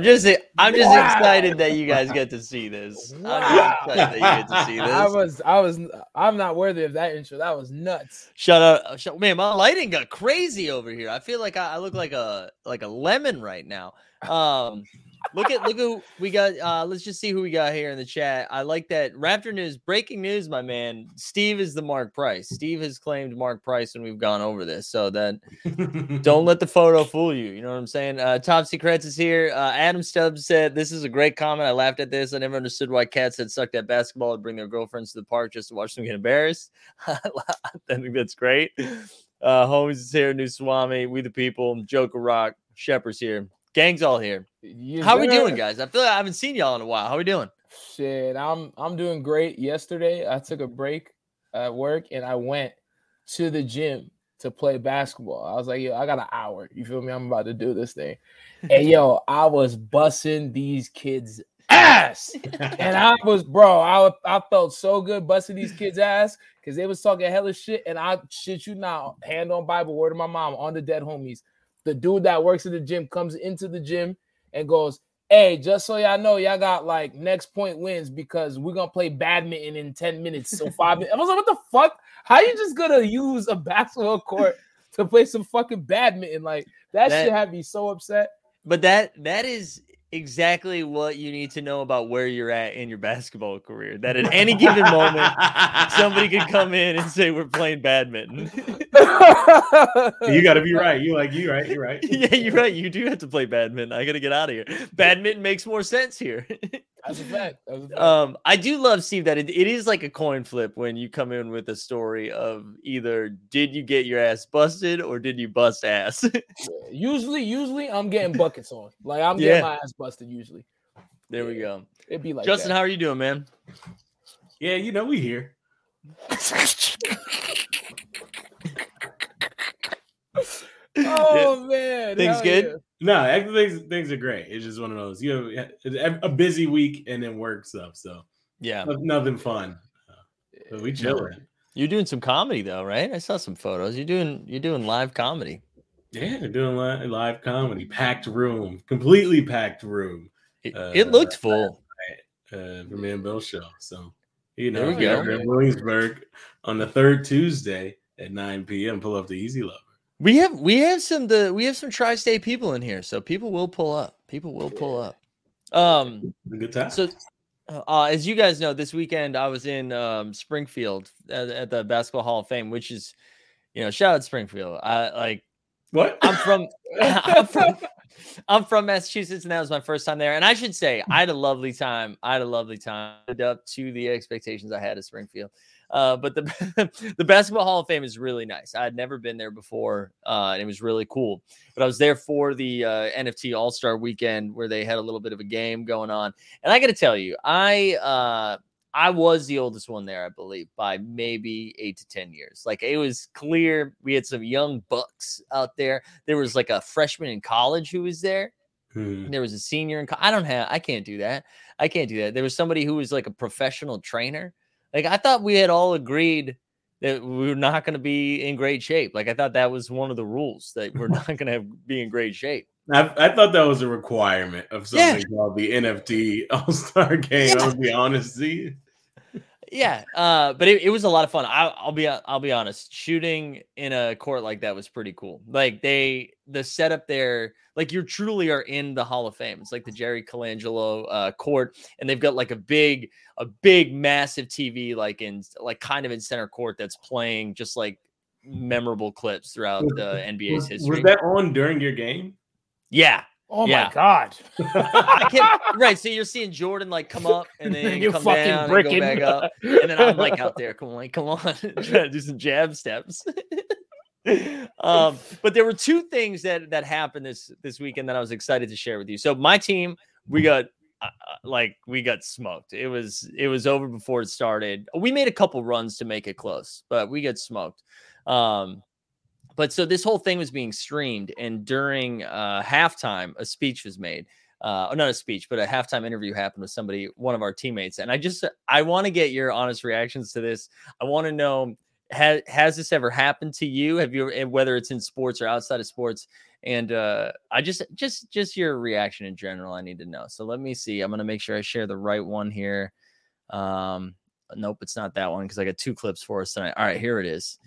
I'm just I'm just wow. excited that you guys get to see this. Wow. I'm excited that you get to see this. I was I was I'm not worthy of that intro. That was nuts. Shut up, shut, man. My lighting got crazy over here. I feel like I, I look like a like a lemon right now. Um, look at look who we got. Uh, let's just see who we got here in the chat. I like that Raptor news. Breaking news, my man. Steve is the Mark Price. Steve has claimed Mark Price when we've gone over this. So that don't let the photo fool you. You know what I'm saying? Uh, Top Secrets is here. Uh, Adam Stubbs said this is a great comment. I laughed at this. I never understood why cats that sucked at basketball would bring their girlfriends to the park just to watch them get embarrassed. I think that's great. Uh, Holmes is here. New Swami. We the people. Joker Rock. Shepherd's here. Gang's all here. Yes, How are we doing, guys? I feel like I haven't seen y'all in a while. How are we doing? Shit, I'm I'm doing great. Yesterday, I took a break at work and I went to the gym to play basketball. I was like, yo, I got an hour. You feel me? I'm about to do this thing. and yo, I was busting these kids' ass. and I was, bro, I, I felt so good busting these kids' ass because they was talking hella shit. And I shit you now, hand on Bible, word of my mom on the dead homies the dude that works at the gym comes into the gym and goes, Hey, just so y'all know, y'all got like next point wins because we're gonna play badminton in 10 minutes. So five minutes. I was like, what the fuck? How you just gonna use a basketball court to play some fucking badminton? Like that, that shit had me so upset. But that that is exactly what you need to know about where you're at in your basketball career. That at any given moment, somebody could come in and say we're playing badminton. you got to be right. You like you right. You're right. yeah, you're right. You do have to play badminton. I got to get out of here. Badminton makes more sense here. That's a fact. That's a fact. Um, I do love Steve that it, it is like a coin flip when you come in with a story of either did you get your ass busted or did you bust ass. usually, usually I'm getting buckets on. Like I'm getting yeah. my ass busted usually. There we go. It'd be like Justin. That. How are you doing, man? Yeah, you know we here. oh man, things good. Yeah. No, things things are great. It's just one of those. You have a busy week and then work stuff. So yeah, nothing fun. But we chilling. You're doing some comedy though, right? I saw some photos. You're doing you're doing live comedy. Yeah, doing live, live comedy, packed room, completely packed room. It, uh, it looked full. Uh, for me and Bill show. So you know, there we go. Williamsburg on the third Tuesday at 9 p.m. Pull up the Easy Lover. We have we have some the we have some tri-state people in here, so people will pull up. People will pull up. Um, good time. So, uh, as you guys know, this weekend I was in um, Springfield at, at, the Basketball Hall of Fame, which is, you know, shout out Springfield. I like what I'm from. I'm from I'm from Massachusetts, and that was my first time there. And I should say, I had a lovely time. I had a lovely time. Up to the expectations I had of Springfield. Uh, but the the Basketball Hall of Fame is really nice. I had never been there before, uh, and it was really cool. But I was there for the uh, NFT All Star Weekend where they had a little bit of a game going on, and I got to tell you, I uh, I was the oldest one there, I believe, by maybe eight to ten years. Like it was clear we had some young bucks out there. There was like a freshman in college who was there. Hmm. There was a senior in. Co- I don't have. I can't do that. I can't do that. There was somebody who was like a professional trainer like I thought we had all agreed that we were not going to be in great shape. Like I thought that was one of the rules that we're not going to be in great shape. I, I, thought that was a requirement of something yeah. called the NFT All Star Game. Yeah. I'll be honest. See? yeah, uh, but it, it, was a lot of fun. I, will be I'll be honest. Shooting in a court like that was pretty cool. Like they the setup there, like you truly are in the Hall of Fame. It's like the Jerry Colangelo uh, court, and they've got like a big, a big, massive TV, like in like kind of in center court that's playing just like memorable clips throughout the NBA's history. Was that on during your game? Yeah, Oh yeah. my god! Right, so you're seeing Jordan like come up and then you come down bricking. and go back up, and then I'm like out there, come on, come on, to do some jab steps. um, but there were two things that that happened this this weekend that I was excited to share with you. So my team, we got uh, uh, like we got smoked. It was it was over before it started. We made a couple runs to make it close, but we got smoked. Um, but so this whole thing was being streamed, and during uh, halftime, a speech was made. Uh, not a speech, but a halftime interview happened with somebody, one of our teammates. And I just, I want to get your honest reactions to this. I want to know has has this ever happened to you? Have you, whether it's in sports or outside of sports, And uh, I just just just your reaction in general, I need to know. So let me see. I'm gonna make sure I share the right one here. Um, nope, it's not that one because I got two clips for us tonight. All right, here it is.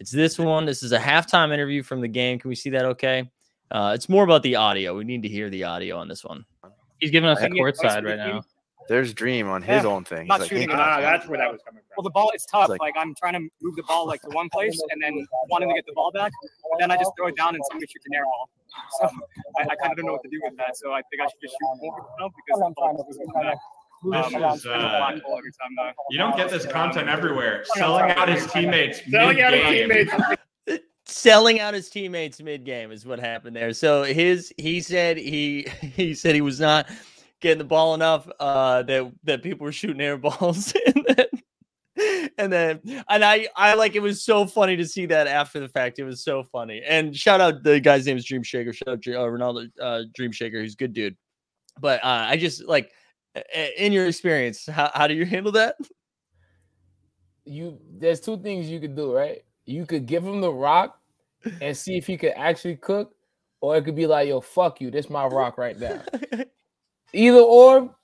It's this one. This is a halftime interview from the game. Can we see that? Okay. Uh, it's more about the audio. We need to hear the audio on this one. He's giving us I a think court side right now. There's Dream on his Yeah, own thing. not He's like, shooting "Hey, it. guys, Ah, that's where that was coming from. Well, the ball, is tough. like- Like, I'm trying to move the ball like to one place and then wanting to get the ball back, but then I just throw it down and somebody shoots an air ball. So I, I kind of don't know what to do with that. So I think I should just shoot more now because the ball just goes back. This Um, is, uh, black ball every time now. You don't get this content everywhere. Selling out his teammates. Selling out his teammates. selling out his teammates mid game is what happened there. So his he said he he said he was not getting the ball enough uh that that people were shooting air balls and then and then and I I like it was so funny to see that after the fact. It was so funny. And shout out the guy's name is Dream Shaker. Shout out uh, Ronaldo uh, Dream Shaker. He's a good dude. But uh, I just like a- in your experience, how, how do you handle that? You there's two things you could do, right? You could give him the rock and see if he could actually cook, or it could be like, yo, fuck you, this my rock right now. Either or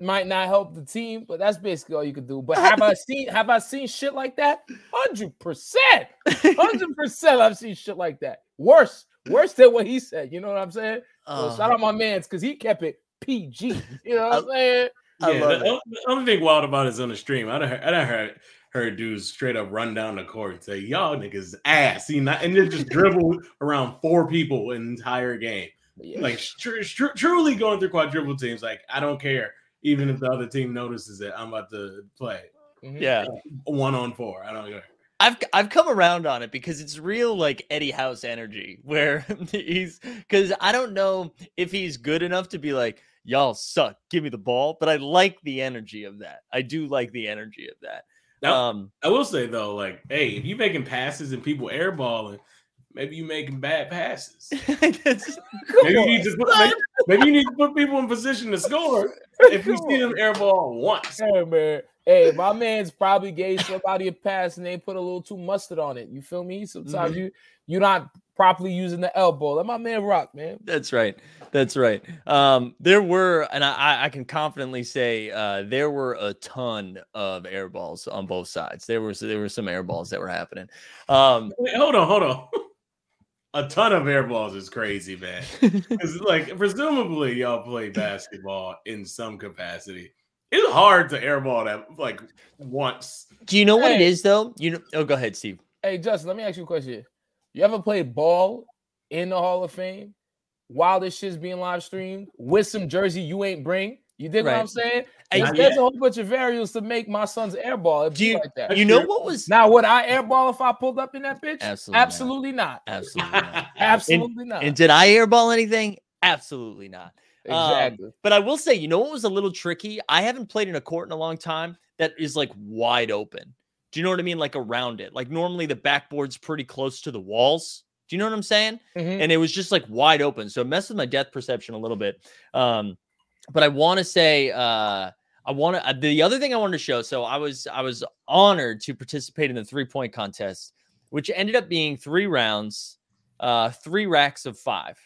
might not help the team, but that's basically all you could do. But have I seen have I seen shit like that? Hundred percent, hundred percent. I've seen shit like that. Worse, worse than what he said. You know what I'm saying? So Oh, shout out uh-huh. my man's because he kept it PG. You know what I'm saying? I yeah, love the, it. the only thing wild about it is on the stream. I done heard, I done heard, heard dudes straight up run down the court and say, "Y'all niggas ass," See, not, and then just dribble around four people an entire game. Yeah. Like tr- tr- truly going through quadruple teams. Like I don't care, even if the other team notices it. I'm about to play Mhm. yeah. one on four. I don't care. I've I've come around on it because it's real like Eddie House energy where he's because I don't know if he's good enough to be like y'all suck, give me the ball, but I like the energy of that. I do like the energy of that. Now, Um, I will say though, like, hey, if you making passes and people airballing, maybe you making bad passes. that's- Maybe you need to put, maybe, maybe you need to put people in position to score. If we see them airball once, Hey man, hey, my man's probably gave somebody a pass and they put a little too mustard on it. You feel me? Sometimes Mhm. you you're not properly using the elbow. Let my man rock, man. That's right. That's right. Um, there were, and I, I- I can confidently say, uh, there were a ton of air balls on both sides. There was there were some air balls that were happening. Um, Wait, hold on, hold on. A ton of airballs is crazy, man. Because like presumably y'all play basketball in some capacity. It's hard to airball that like once. do you know what it is though? You know? Oh, go ahead, Steve. Hey, Justin, let me ask you a question. You ever played ball in the Hall of Fame while this shit's being live streamed with some jersey you ain't bring? You dig what I'm saying? Hey, There's yet. a whole bunch of variables to make my son's airball. It'd Do you- like that. You know what was Now, would I airball if I pulled up in that bitch? Absolutely not. Absolutely not. absolutely not. Absolutely not. And did I airball anything? Absolutely not. um, exactly. But I will say, you know what was a little tricky? I haven't played in a court in a long time that is like wide open. Do you know what I mean? Like around it. Like normally the backboard's pretty close to the walls. Do you know what I'm saying? Mhm. And it was just like wide open. So it messed with my depth perception a little bit. Um, but I want to say, uh, I want to. Uh, the other thing I wanted to show. So I was I was honored to participate in the three point contest, which ended up being three rounds, uh, three racks of five.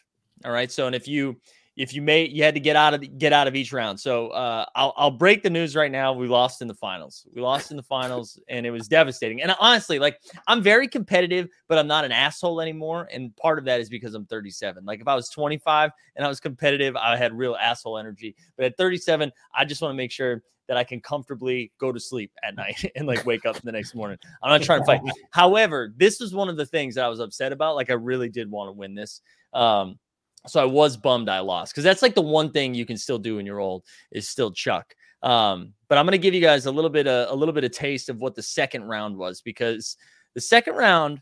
All right. So and if you if you made you had to get out of the, get out of each round. So uh, I'll I'll break the news right now. We lost in the finals. We lost in the finals, and it was devastating. And honestly, like I'm very competitive, but I'm not an asshole anymore. And part of that is because I'm 37. Like if I was 25 and I was competitive, I had real asshole energy. But at 37, I just want to make sure that I can comfortably go to sleep at night and like wake up the next morning. I'm not trying to fight. However, this was one of the things that I was upset about. Like I really did want to win this. Um, so I was bummed I lost because that's like the one thing you can still do when you're old is still chuck. Um, but I'm gonna give you guys a little bit of, a little bit of taste of what the second round was because the second round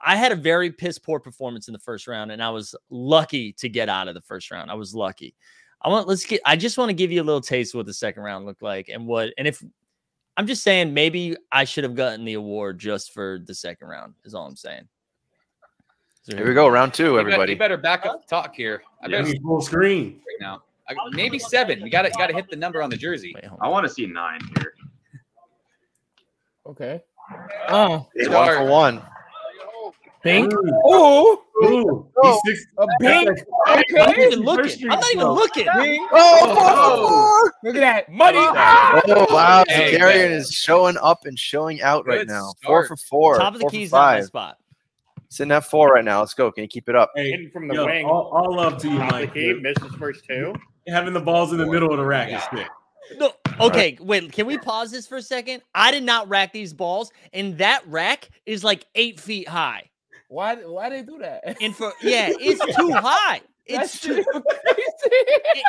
I had a very piss poor performance in the first round, and I was lucky to get out of the first round. I was lucky. I want let's get. I just want to give you a little taste of what the second round looked like, and what. And if I'm just saying, maybe I should have gotten the award just for the second round. Is all I'm saying. So Here we go, round two, You bet- everybody. You better back up the talk here. I Yeah, bet full screen. right now. I, maybe seven. You got to got to hit the number on the jersey. Wait, hold I want to see nine here. Okay. Uh, One for one. Bink. Ooh, Oh, ooh, Oh. he's six. a bink. I'm not even looking. I'm not even looking. Bink. Oh, Look at that money. Oh wow, Hey, Zakarian is showing up and showing out right Good now. Four for four. Top of the four keys, not my five. spot. Sitting at four right now. Let's go. Can you keep it up? Hey, Hitting from the yo, wing. all, all love to you, Top of the Mike. key, dude. misses first two. Having the balls in the middle of the rack is sick. No, okay, wait. Can we pause this for a second? I did not rack these balls, and that rack is like eight feet high. Why? Why they do that? And for yeah, it's too high. That's It's too, crazy.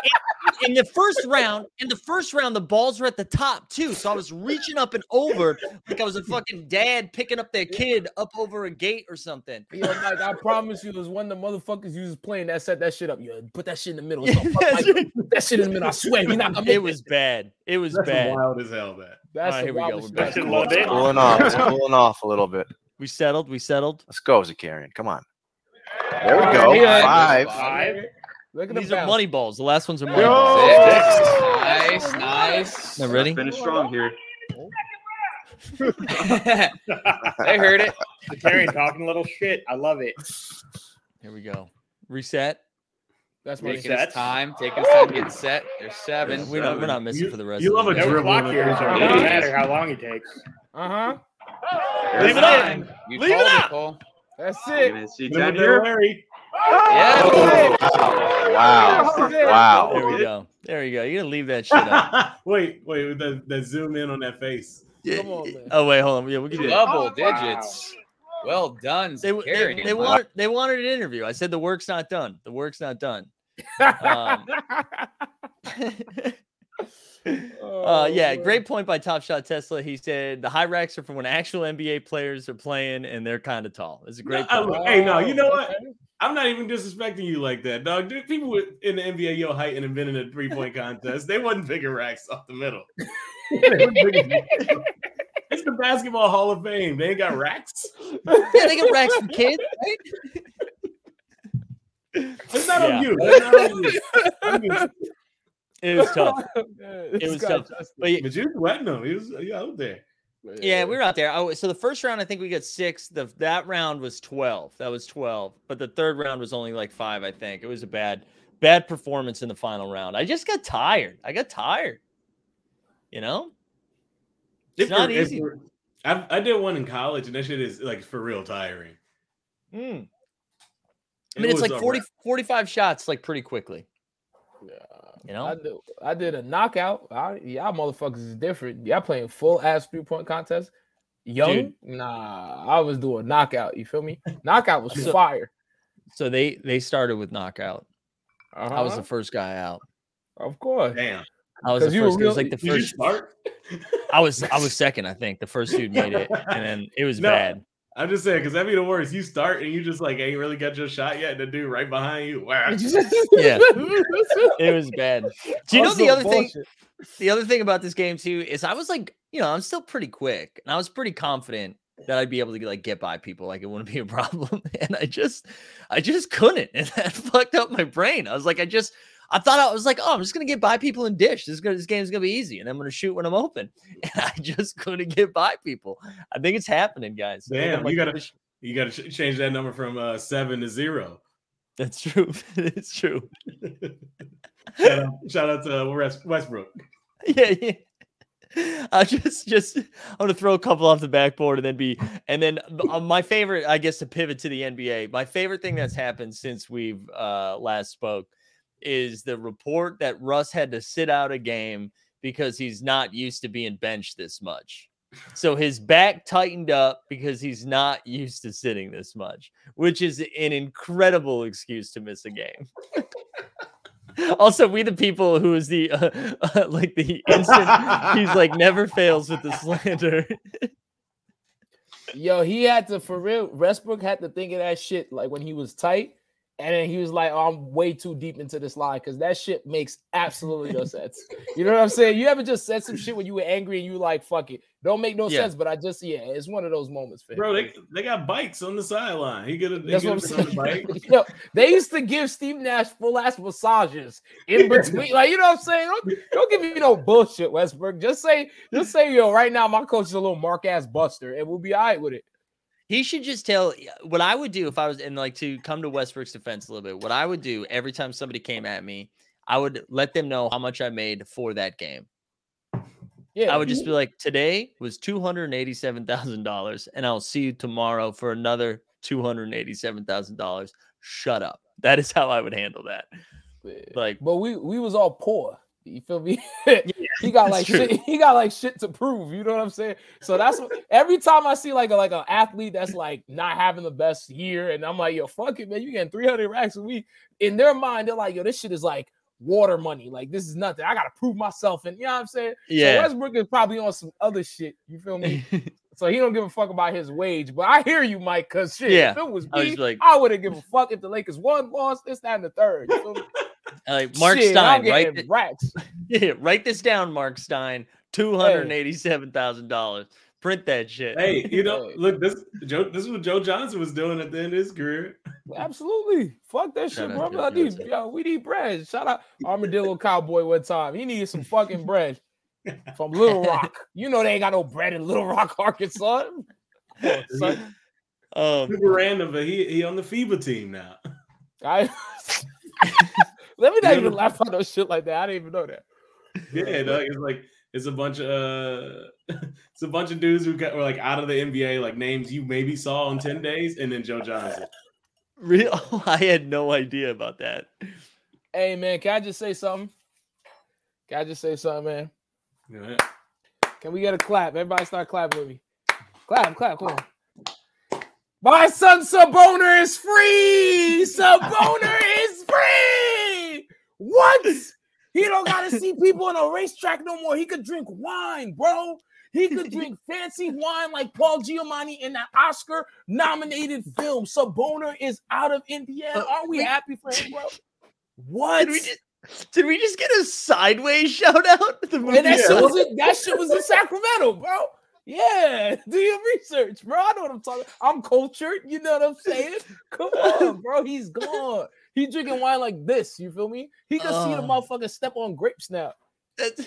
in the first round. In the first round, the balls were at the top too. So I was reaching up and over like I was a fucking dad picking up their kid up over a gate or something. Yo, Mike, I promise you, it was one of the motherfuckers you was playing that set that shit up. Yo, put that shit in the middle. So fuck, Mike, put that shit in the middle. I swear, you're not gonna It was bad. It was That's bad. wild as hell, man. That's Alright, here we go. wildest We're shit back. I've Love Cooling off. It's cooling off a little bit. We settled. We settled. Let's go, Zakarian. Come on. There we go. Yeah. Five. Five. Look at the These are money balls. The last ones are money Yo! balls. nice, nice. Now ready? Finish strong here. they heard it. Terry talking a little shit. I love it. Here we go. Reset. That's money. Taking his Resets. time, taking his time to get set. There's seven. We're not. We're not missing You- for the rest. you of love the a game. No dribble clock here, so it doesn't matter how long he takes. Uh huh. Leave it Nine. up. You Leave it called up. Cole. That's You're it. gonna see Look 10 at that here. Larry. Yeah. Oh, wow. That's it. Wow. There we go. There we go. You're gonna leave that shit up. wait, wait, that, that zoom in on that face. Come on, man. Oh wait, hold on. Yeah, we can do it. Double digits. Well done. They, they, Zakarian. they wanted they wanted an interview. I said the work's not done. The work's not done. Um, uh, yeah, Oh, great point by Top Shot Tesla. He said the high racks are for when actual NBA players are playing and they're kind of tall. It's a great I- point. Hey, no, you know Oh, what? I'm not even disrespecting you like that, dog. Dude, people with, in the NBA your height and inventing a three point contest, they wasn't picking racks off the middle. They wasn't picking- it's the Basketball Hall of Fame. They ain't got racks. yeah, they get racks for kids, right? It's not Yeah. on you. It's not on you. I mean, It was tough. it was tough. But yeah, but you sweating him. He was you out there. yeah, we were out there. Oh, so the first round, I think we got six. The that round was twelve. That was twelve. But the third round was only like five. I think it was a bad, bad performance in the final round. I just got tired. I got tired. You know, It's not easy. I, I did one in college, and that shit is like for real tiring. Mm. I It mean, it's like a 40, 45 shots like pretty quickly. You know, I did, I did a knockout. I, y'all motherfuckers is different. Y'all playing full ass three point contest. Young, Dude. nah. I was doing knockout. You feel me? Knockout was So- fire. so they they started with knockout. I was Uh-huh. the first guy out. of course. Damn. I was the you were first. It was like the first. start? I was I was second. I think the first dude made it, and then it was No. bad. I'm just saying, because that'd be the worst. You start and you just like ain't really got your shot yet. And the dude right behind you, wow. Yeah. It was bad. Do you know the Also other thing? The other thing about this game too is I was like, you know, I'm still pretty quick, and I was pretty confident that I'd be able to like get by people, like it wouldn't be a problem. And I just, I just couldn't, and that fucked up my brain. I was like, I just, I thought I was like, oh, I'm just gonna get by people and dish. This is gonna, this game's gonna be easy, and I'm gonna shoot when I'm open. And I just couldn't get by people. I think it's happening, guys. I think I'm, Damn, like, you gotta you gotta ch- change that number from uh, seven to zero. That's true. it's true. shout, out, shout out to West- Westbrook. yeah, yeah. I just, just, I'm gonna throw a couple off the backboard and then be, and then uh, my favorite, I guess, to pivot to the NBA. My favorite thing that's happened since we've uh last spoke is the report that Russ had to sit out a game because he's not used to being benched this much. So his back tightened up because he's not used to sitting this much, which is an incredible excuse to miss a game. also, we the people who is the uh, uh, like the instant he's like never fails with the slander. Yo, he had to for real. Westbrook had to think of that shit like when he was tight, and then he was like, "Oh, I'm way too deep into this lie," because that shit makes absolutely no sense. You know what I'm saying? You ever just said some shit when you were angry and you like, "Fuck it," don't make no Yeah. sense. But I just, yeah, it's one of those moments, fam. Bro, they, they got bikes on the sideline. He could have That's what I'm been the saying. bike. Yo, they used to give Steve Nash full ass massages in between. Like, you know what I'm saying? Don't, don't give me no bullshit, Westbrook. Just say, just say, yo, right now my coach is a little mark ass buster, and we'll be all right with it. He should just tell what I would do if I was in like to come to Westbrook's defense a little bit. What I would do every time somebody came at me, I would let them know how much I made for that game. Yeah, I would just be like, today was two hundred eighty-seven thousand dollars, and I'll see you tomorrow for another two hundred eighty-seven thousand dollars. Shut up. That is how I would handle that. Like, but we we was all poor. You feel me? Yeah, he got like shit. He got like shit to prove. You know what I'm saying? So that's what, every time I see like a like an athlete that's like not having the best year, and I'm like, yo, fuck it, man. You getting 300 racks a week. In their mind, they're like, yo, this shit is like water money. Like this is nothing. I gotta prove myself. And you know what I'm saying? So yeah, Westbrook is probably on some other shit. You feel me? So he don't give a fuck about his wage. But I hear you, Mike, because shit, Yeah. if it was I me, like- I wouldn't give a fuck if the Lakers won, lost, this, that, and the third. You feel me? like Mark Shit, Stein, right? getting racks. Yeah, write this down, Mark Stein. Two hundred eighty-seven thousand dollars. Print that shit. Hey, you know, look, this Joe, this is what Joe Johnson was doing at the end of his career. Absolutely. Fuck that Shout shit, bro. to I need, Johnson. yo, we need bread. Shout out Armadillo Cowboy one time. He needed some fucking bread from Little Rock. You know they ain't got no bread in Little Rock, Arkansas. Come on, son. Um, Super random, but he he on the FIBA team now. I, let me not even laugh at no shit like that. I didn't even know that. Yeah, dog, it's like it's a bunch of uh, it's a bunch of dudes who got were like out of the NBA, like names you maybe saw in ten days, and then Joe Johnson. real. I had no idea about that. Hey man, can I just say something? Can I just say something, man? Yeah. Can we get a clap? Everybody start clapping with me. Clap, clap, come on. My son Saboner is free. Saboner is free. What? He don't gotta see people on a racetrack no more. He could drink wine, bro. He could drink fancy wine like Paul Giamatti in that Oscar nominated film. Saboner is out of Indiana. Uh, Aren't we happy for him, bro? What? Did we just, did we just get a sideways shout out? The movie And that shit was in, that shit was in Sacramento, bro. Yeah, do your research, bro. I know what I'm talking. I'm cultured. You know what I'm saying? Come on, bro. He's gone. He's drinking wine like this. You feel me? He can see the Uh. motherfucker step on grapes now.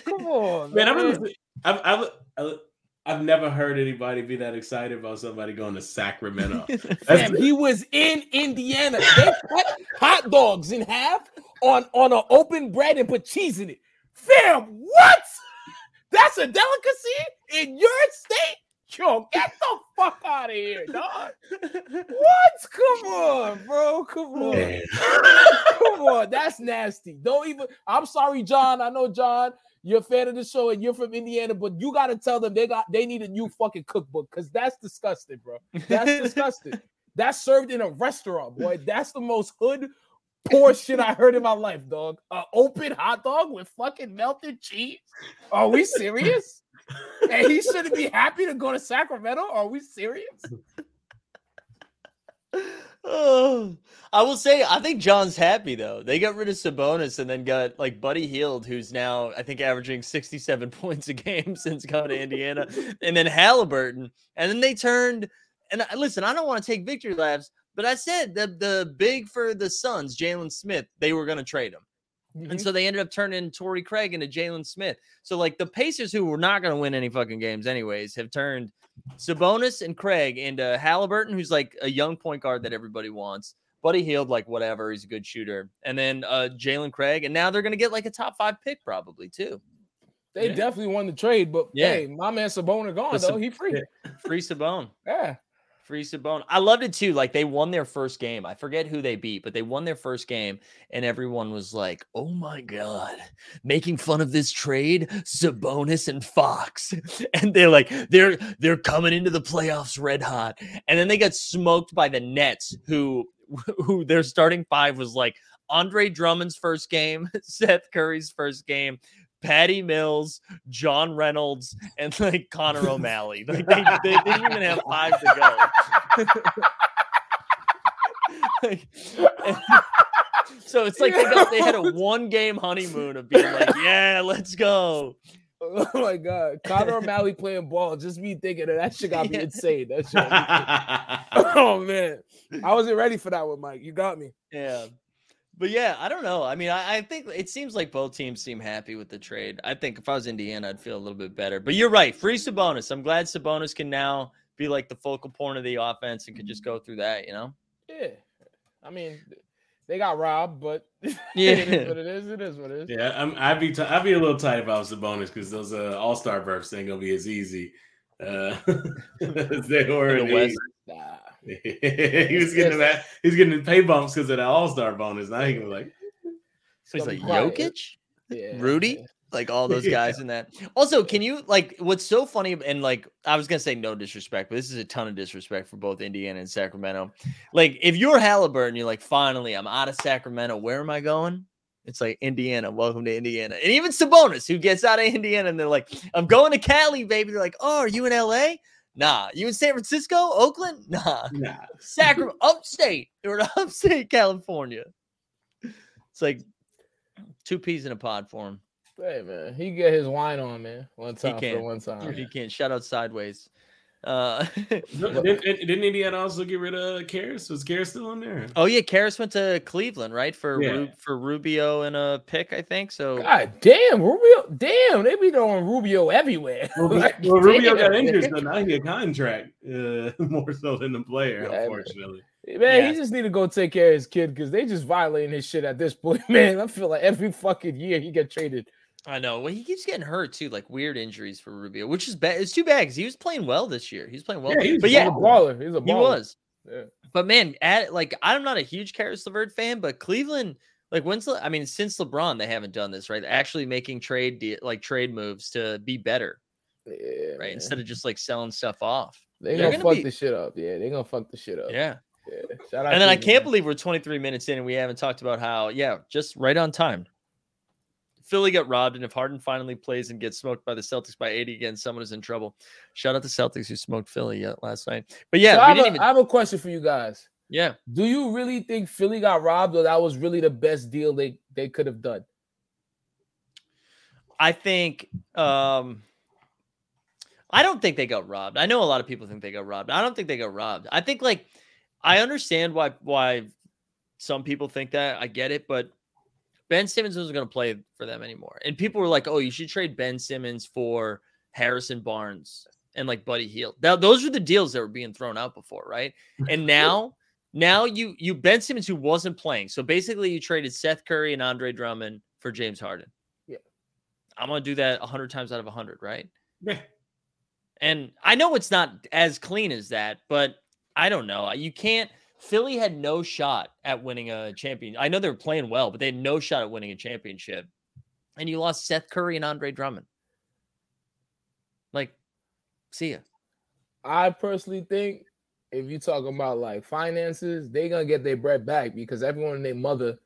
Come on, Man, man. I've, never, I've, I've, I've I've never heard anybody be that excited about somebody going to Sacramento. Fam, he was in Indiana. They cut hot dogs in half on on an open bread and put cheese in it. Fam, what? That's a delicacy in your state? Yo, get the fuck out of here, dog. What? Come on, bro. Come on. Come on. That's nasty. Don't even. I'm sorry, John. I know, John. You're a fan of the show and you're from Indiana, but you gotta tell them they got they need a new fucking cookbook because that's disgusting, bro. That's disgusting. That's served in a restaurant, boy. That's the most hood poor shit I heard in my life, dog. A open hot dog with fucking melted cheese. Are we serious? And he shouldn't be happy to go to Sacramento. Are we serious? Oh, I will say, I think John's happy though. They got rid of Sabonis and then got like Buddy Hield, who's now I think averaging 67 points a game since coming to Indiana, and then Halliburton, and then they turned. And listen, I don't want to take victory laps, but I said the the big for the Suns, Jalen Smith, they were going to trade him. And so they ended up turning Torrey Craig into Jalen Smith. So like the Pacers, who were not going to win any fucking games anyways, have turned Sabonis and Craig into Halliburton, who's like a young point guard that everybody wants. Buddy Hield, like whatever, he's a good shooter. And then uh Jalen Craig, and now they're going to get like a top five pick probably too. They Yeah. definitely won the trade, but Yeah. hey, my man Sabona gone But though. Sab- He free. Free Sabone. Yeah. Free Sabone. I loved it too. Like they won their first game. I forget who they beat, but they won their first game, and everyone was like, "Oh my god, making fun of this trade, Sabonis and Fox." And they're like, they're they're coming into the playoffs red hot, and then they got smoked by the Nets, who who their starting five was like Andre Drummond's first game, Seth Curry's first game. Patty Mills, John Reynolds, and like Connor O'Malley. Like they, they didn't even have five to go. Like, and- so it's like they got they had a one game honeymoon of being like, yeah, let's go. Oh my god. Connor O'Malley playing ball. Just me thinking of that shit got me Yeah. insane. That shit. oh man. I wasn't ready for that one, Mike. You got me. Yeah. But yeah, I don't know. I mean, I, I think it seems like both teams seem happy with the trade. I think if I was Indiana, I'd feel a little bit better. But you're right. Free Sabonis. I'm glad Sabonis can now be like the focal point of the offense and could just go through that, you know? Yeah. I mean, they got robbed, but Yeah. it is what it is. It is what it is. Yeah, I'm, I'd be t- I'd be a little tight if I was Sabonis because those uh, All Star berths ain't gonna be as easy. Uh, as they were In in the West. Nah. he was getting that. He's getting pay bumps because of the All Star bonus. Now he can be like, So he's like be quiet. Jokic, Yeah. Rudy, like all those Yeah. guys in that. Also, can you like what's so funny and like I was gonna say no disrespect, but this is a ton of disrespect for both Indiana and Sacramento. Like if you're Halliburton, you're like, finally, I'm out of Sacramento. Where am I going? It's like Indiana. Welcome to Indiana. And even Sabonis, who gets out of Indiana, and they're like, I'm going to Cali, baby. They're like, Oh, are you in LA? Nah. You in San Francisco? Oakland? Nah. nah. Sacramento, upstate or upstate California. It's like two peas in a pod for him. Hey man, he get his wine on, man. One time for one time. He can't shout out sideways. Uh, Didn't, didn't Indiana also get rid of Caris? Was Caris still in there? oh yeah, Caris went to Cleveland, right? For Yeah. Ru- for Rubio and a pick, I think. So God damn, Rubio. Damn, they be throwing Rubio everywhere. Well, Like, well, Rubio got damn, injured, man. so now he a contract uh, more so than the player, Yeah, man. unfortunately. Man, Yeah. he just need to go take care of his kid because they just violating his shit at this point, man. I feel like every fucking year he get traded. I know. Well, he keeps getting hurt too, like weird injuries for Rubio, which is bad. It's too bad because he was playing well this year. He was playing well, Yeah, he was but yeah, a baller. He's a baller. he was. Yeah. But man, at like I'm not a huge Caris LeVert fan, but Cleveland, like when's I mean, since LeBron, they haven't done this, right? Actually making trade de- like trade moves to be better, Yeah, right? man. Instead of just like selling stuff off. they they're gonna, gonna fuck be- the shit up. Yeah, they're gonna fuck the shit up. Yeah. Yeah. Shout out And then I can't man. believe we're 23 minutes in and we haven't talked about how, yeah, just right on time. Philly got robbed, and if Harden finally plays and gets smoked by the Celtics by 80 again, someone is in trouble. Shout out to Celtics who smoked Philly last night. But yeah, So I, have a, even. I have a question for you guys. yeah, Do you really think Philly got robbed, or that was really the best deal they they could have done? I think um I don't think they got robbed. I know a lot of people think they got robbed. I don't think they got robbed. I think like I understand why why some people think that. I get it, but Ben Simmons wasn't going to play for them anymore. And people were like, "Oh, you should trade Ben Simmons for Harrison Barnes and like Buddy Hield." Now, those were the deals that were being thrown out before, right? And now now you you Ben Simmons who wasn't playing. So basically you traded Seth Curry and Andre Drummond for James Harden. Yeah. I'm going to do that 100 times out of 100, right? Yeah. And I know it's not as clean as that, but I don't know. You can't. Philly had no shot at winning a champion. I know they were playing well, but they had no shot at winning a championship. And you lost Seth Curry and Andre Drummond. Like, see ya. I personally think if you talk about like finances, they're gonna get their bread back because everyone and their mother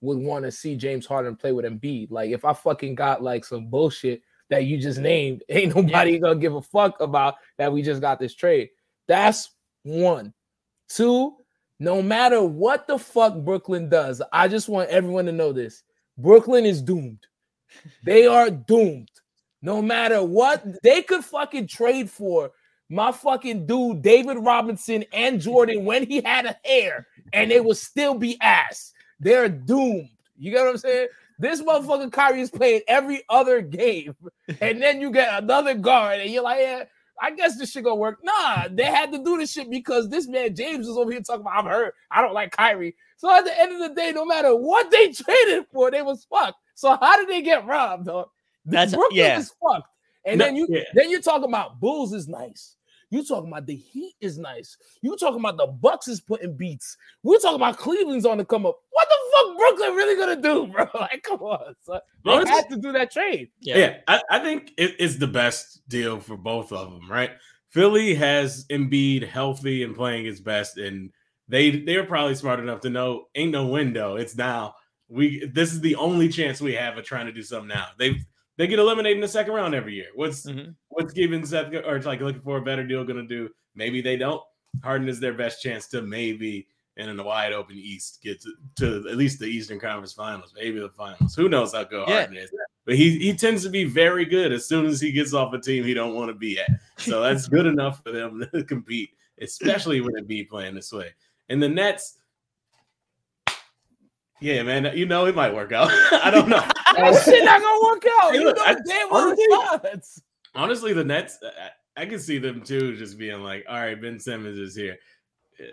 would want to see James Harden play with Embiid. Like if I fucking got like some bullshit that you just named, ain't nobody gonna give a fuck about that we just got this trade. That's one. Two, no matter what the fuck Brooklyn does, I just want everyone to know this. Brooklyn is doomed. They are doomed. No matter what they could fucking trade for my fucking dude David Robinson and Jordan when he had a hair and they will still be ass. They're doomed. You get what I'm saying? This motherfucking Kyrie is playing every other game, and then you get another guard, and you're like, yeah, I guess this shit gonna work. Nah, they had to do this shit because this man James was over here talking about I'm hurt. I don't like Kyrie. So at the end of the day, no matter what they traded for, they was fucked. So how did they get robbed, dog? That's- Brooklyn yeah. is fucked. And No, then you yeah. then you're talking about Bulls is nice. You talking about the Heat is nice. You talking about the Bucks is putting beats. We're talking about Cleveland's on the come up. What the fuck Brooklyn really gonna do, bro? Like, come on, son. They Honestly- had to do that trade. Yeah, I, I think it, it's the best deal for both of them, right? Philly has Embiid healthy and playing his best, and they they're probably smart enough to know ain't no window. It's now. We this is the only chance we have of trying to do something now. They they get eliminated in the second round every year. What's Mhm. what's giving Seth or like looking for a better deal going to do? Maybe they don't. Harden is their best chance to maybe and in the wide open East get to, to at least the Eastern Conference Finals, maybe the Finals. Who knows how good Yeah. Harden is? But he he tends to be very good as soon as he gets off a team he don't want to be at. So that's good enough for them to compete, especially when it be playing this way. And the Nets, yeah, man, you know it might work out. I don't know. That shit not gonna work out. Hey, You look, know I- damn well honestly- it's not. Honestly, the Nets, uh, I can see them too, just being like, "All right, Ben Simmons is here." Uh,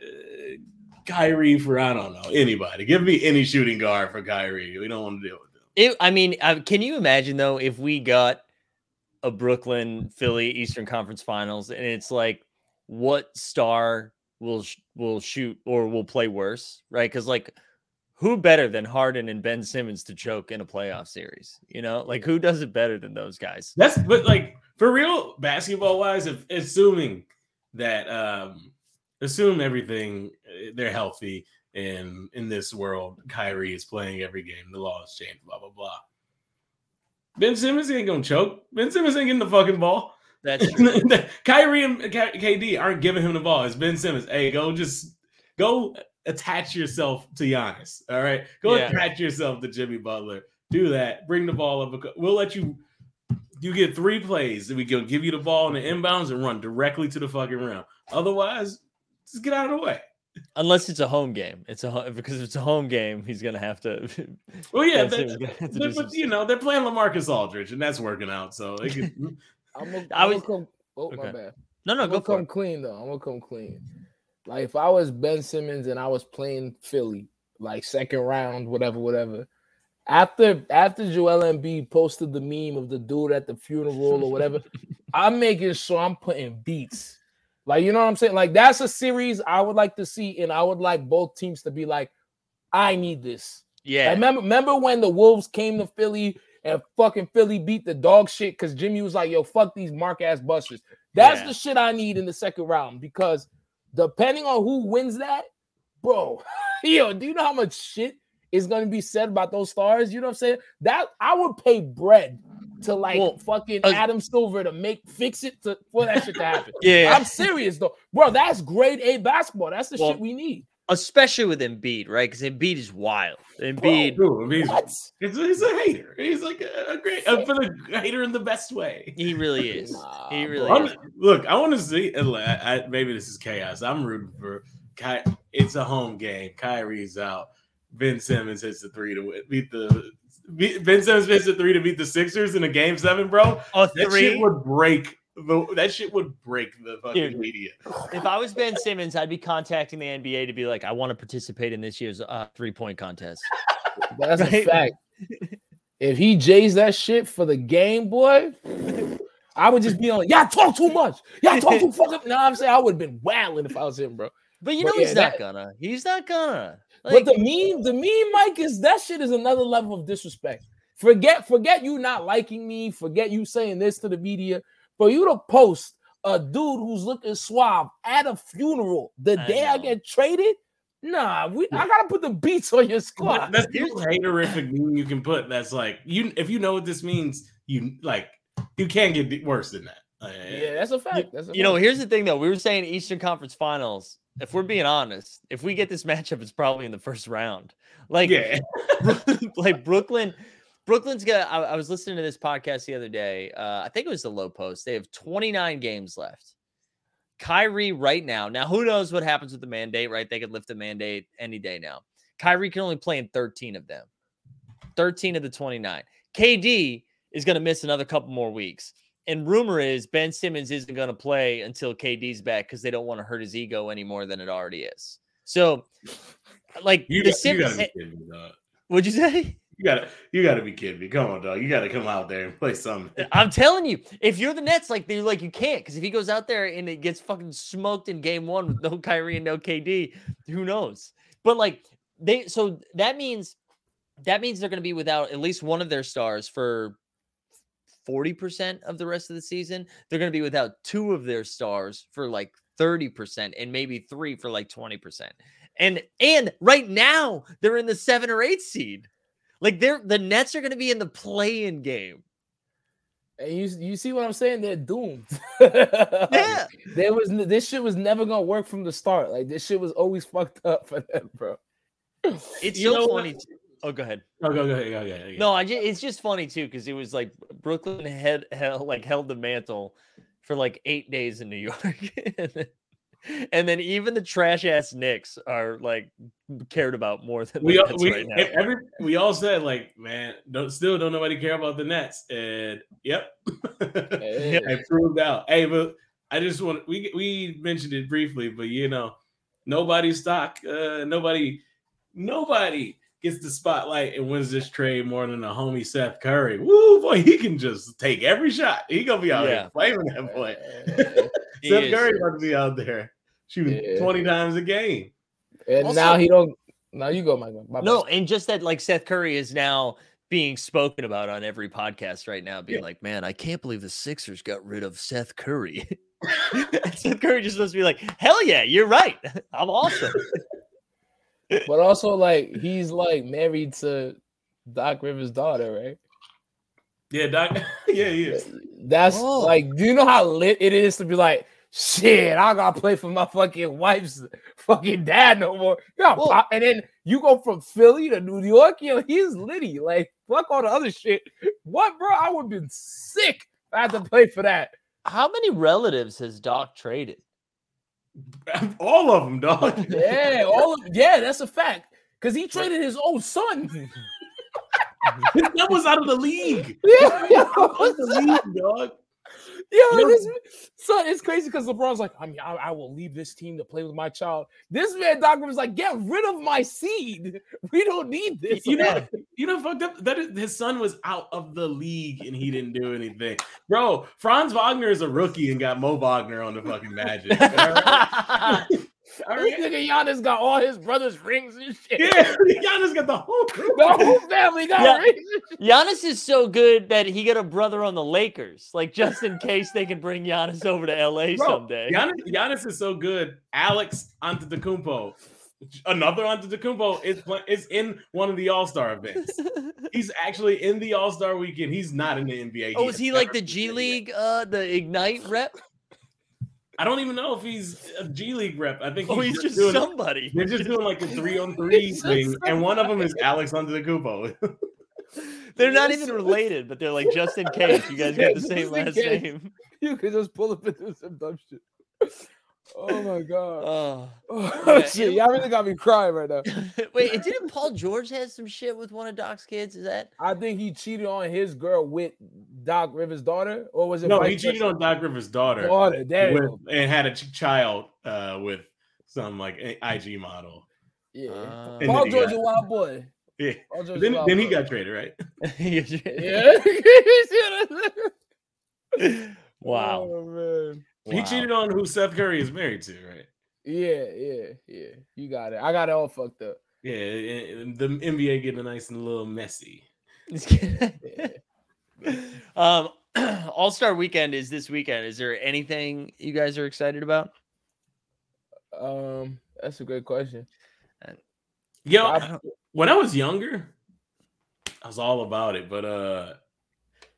Kyrie for I don't know anybody. Give me any shooting guard for Kyrie. We don't want to deal with him. It, I mean, uh, can you imagine though if we got a Brooklyn Philly Eastern Conference Finals and it's like what star will sh- will shoot or will play worse, right? Because like who better than Harden and Ben Simmons to choke in a playoff series? You know, like who does it better than those guys? That's but like for real basketball wise, if assuming that um assume everything uh, they're healthy and in this world, Kyrie is playing every game, the laws changed, blah blah blah. Ben Simmons ain't gonna choke. Ben Simmons ain't getting the fucking ball. That's Kyrie and KD aren't giving him the ball. It's Ben Simmons. Hey, go just go attach yourself to Giannis. All right, go Yeah. attach yourself to Jimmy Butler. Do that. Bring the ball up. We'll let you. You get three plays. We can give you the ball in the inbounds and run directly to the fucking rim. Otherwise, just get out of the way. unless it's a home game. It's a ho- because if it's a home game, he's gonna have to. Well, yeah, that- gonna but, but, you know they're playing LaMarcus Aldridge, and that's working out. So they can, I'm gonna, I was- come. Oh my bad. No, no, I'm go gonna for come it. clean though. I'm gonna come clean. Like if I was Ben Simmons and I was playing Philly, like second round, whatever, whatever. After after Joel Embiid posted the meme of the dude at the funeral or whatever, I'm making sure I'm putting beats. Like you know what I'm saying? Like that's a series I would like to see, and I would like both teams to be like, I need this. Yeah, Like, remember, remember when the Wolves came to Philly and fucking Philly beat the dog shit because Jimmy was like, yo, fuck these mark ass busters. That's Yeah. the shit I need in the second round because depending on who wins that, bro, yo, do you know how much shit is going to be said about those stars? You know what I'm saying? That I would pay bread to like Well, fucking uh, Adam Silver to make fix it to for that shit to happen. yeah. I'm serious though, bro. That's grade A basketball. That's the Well, shit we need. Especially with Embiid, right? Because Embiid is wild. Embiid, oh, Dude, he's, What? he's, he's a hater. He's like a, a great, for the hater in the best way. he really is. Nah, he really I'm- is. look, I want to see. I, I- maybe this is chaos. I'm rooting for Ky. It's a home game. Kyrie's out. Ben Simmons hits the three to win- beat the. beat- Ben Simmons hits the three to beat the Sixers in a game seven, bro. Oh, That three. shit would break. The, that shit would break the fucking Dude. media. If I was Ben Simmons, I'd be contacting the NBA to be like, I want to participate in this year's uh, three point contest. That's a fact. If he jays that shit for the game, boy, I would just be on. Y'all talk too much. Y'all talk too fucking. No, I'm saying I would have been wailing if I was him, bro. But you But know he's yeah, not that- gonna. He's not gonna. Like, but the meme, the meme, Mike, is that shit is another level of disrespect. Forget, forget you not liking me. Forget you saying this to the media. For you to post a dude who's looking suave at a funeral the I day I get traded, nah, we, I gotta put the beats on your squad. that's the most haterific meme you can put. That's like you. If you know what this means, you like you can't get worse than that. Uh, Yeah, that's a fact. That's a you know, here's the thing though. We were saying Eastern Conference Finals. If we're being honest, if we get this matchup, it's probably in the first round. Like, yeah. like Brooklyn. Brooklyn's got. I, I was listening to this podcast the other day. Uh, I think it was the Lowe Post. They have 29 games left. Kyrie right now. Now, who knows what happens with the mandate? Right, they could lift the mandate any day now. Kyrie can only play in 13 of them. 13 of the 29. KD is going to miss another couple more weeks. And rumor is Ben Simmons isn't going to play until KD's back because they don't want to hurt his ego any more than it already is. So, like You, the you Simmons, gotta be kidding me, what'd you say? You gotta, you gotta be kidding me. Come on, dog. You gotta come out there and play something. I'm telling you, if you're the Nets, like they're like you can't because if he goes out there and it gets fucking smoked in game one with no Kyrie and no KD, who knows? But like they, so that means that means they're to be without at least one of their stars for forty percent of the rest of the season. They're going to be without two of their stars for like thirty percent and maybe three for like twenty percent. And and right now they're in the seven or eight seed. Like they're the Nets are going to be in the play-in game. And you you see what I'm saying? They're doomed. Yeah. there was this shit was never gonna work from the start. Like this shit was always fucked up for them, bro. It's You know so what? funny. t- Oh, go ahead. Oh, go, go, go, go, go, go. No, I just, it's just funny too because it was like Brooklyn had held like held the mantle for like eight days in New York, and, then, even the trash ass Knicks are like cared about more than we the all, Nets we right now. every we all said like, man, don't still don't nobody care about the Nets, and yep, Hey. I proved out. Hey, but I just want we we mentioned it briefly, but you know, nobody stock, uh, nobody, nobody gets the spotlight and wins this trade more than a homie Seth Curry. Woo, boy, he can just take every shot. He gonna be out Yeah. here flaming that boy. He Seth is. Curry about to be out there shooting Yeah. twenty times a game. And Also- now he don't. Now you go, Michael. My No, bad. and just that like Seth Curry is now being spoken about on every podcast right now, being Yeah. like, "Man, I can't believe the Sixers got rid of Seth Curry." Seth Curry just supposed to be like, "Hell yeah, you're right. I'm awesome." But also, like, he's like married to Doc Rivers' daughter, right? Yeah, Doc. yeah, he is. That's Oh. like, do you know how lit it is to be like, shit, I gotta play for my fucking wife's fucking dad no more. You gotta Well- pop, and then you go from Philly to New York, you know, he's litty. Like, fuck all the other shit. What, bro? I would have been sick if I had to play for that. How many relatives has Doc traded? All of them, dog. Yeah, all of yeah, that's a fact. Cause he traded his own son. that was out of the league. yeah, Out of the league, dog. Yo, Yo. this son, it's crazy because LeBron's like, I mean, I, I will leave this team to play with my child. This man, Doc Rivers, like, get rid of my seed. We don't need this. You know, you know, fucked up. That is, his son was out of the league and he didn't do anything, bro. Franz Wagner is a rookie and got Mo Wagner on the fucking Magic. All right? All This right? nigga Giannis got all his brothers' rings and shit. Yeah, Giannis got the whole group. The whole family got Yeah. rings. Giannis is so good that he got a brother on the Lakers, like just in case they can bring Giannis over to LA Bro, someday. Giannis, Giannis is so good. Alex Antetokounmpo, another Antetokounmpo is pla- is in one of the All Star events. He's actually in the All Star weekend. He's not in the NBA. oh, has is he like the G League, uh, the Ignite rep? I don't even know if he's a G League rep. I think Oh, he's just doing, somebody. They're just doing like a three on three He's thing, and one of them is Alex under the Antetokounmpo. They're not even related, but they're like just in case you guys get the same last name. You could just pull up and do some dumb shit. Oh my god. Oh. Oh yeah, shit. Y'all really got me crying right now. Wait, didn't Paul George have some shit with one of Doc's kids? Is that? I think he cheated on his girl with Doc Rivers' daughter, or was it no, he cheated on Doc Rivers' daughter daughter. There you with, go. and had a ch- child uh, with some like a- IG model. Yeah. Uh, Paul George got- a wild boy. Yeah. Paul George a Then, wild then he boy. got traded, right? Yeah. wow. Oh, man. He Wow. cheated on who Seth Curry is married to, right? Yeah, yeah, yeah. You got it. I got it all fucked up. Yeah, and the NBA getting nice and a little messy. um, All Star Weekend is this weekend. Is there anything you guys are excited about? Um, that's a great question. Yo, I- I- when I was younger, I was all about it, but uh,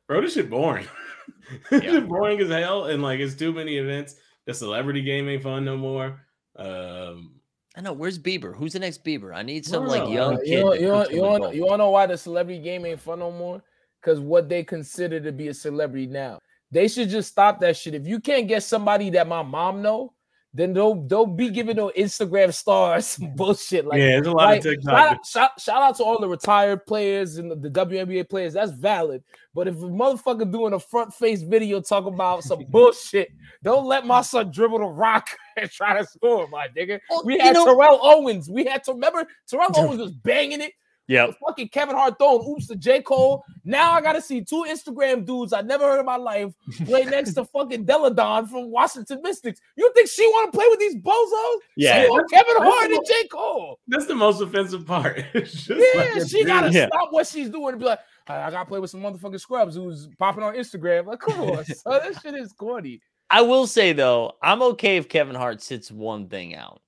bro, this shit boring. this Yeah. shit boring as hell, and like it's too many events. The celebrity game ain't fun no more. Um, I know. Where's Bieber? Who's the next Bieber? I need some like young Uh, kid. you know, to you know, you them want, you want to know why the celebrity game ain't fun no more? Because what they consider to be a celebrity now, they should just stop that shit. If you can't get somebody that my mom know, then don't don't be giving no Instagram stars some bullshit like yeah, there's a lot Like, of TikTok. shout, out, shout, shout out to all the retired players and the, the WNBA players. That's valid. But if a motherfucker doing a front face video talking about some bullshit, don't let my son dribble the rock and try to score, my nigga. Oh, We had know- Terrell Owens. We had to remember Terrell Owens was banging it. Yep. Fucking Kevin Hart throwing oops to J. Cole. Now I gotta see two Instagram dudes I never heard in my life play next to fucking Delle Donne from Washington Mystics. You think she want to play with these bozos? Yeah. She want Kevin Hart and J. Cole. That's the most offensive part. Yeah, like she dude. gotta Yeah. stop what she's doing and be like, I, I gotta play with some motherfucking scrubs who's popping on Instagram. Like, come on, son, that shit is corny. I will say though, I'm okay if Kevin Hart sits one thing out.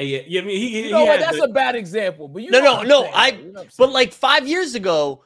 Hey, yeah, yeah, I mean, he, he, You know he what? That's the- a bad example. But you No, know no, no, saying, I- you know But like five years ago,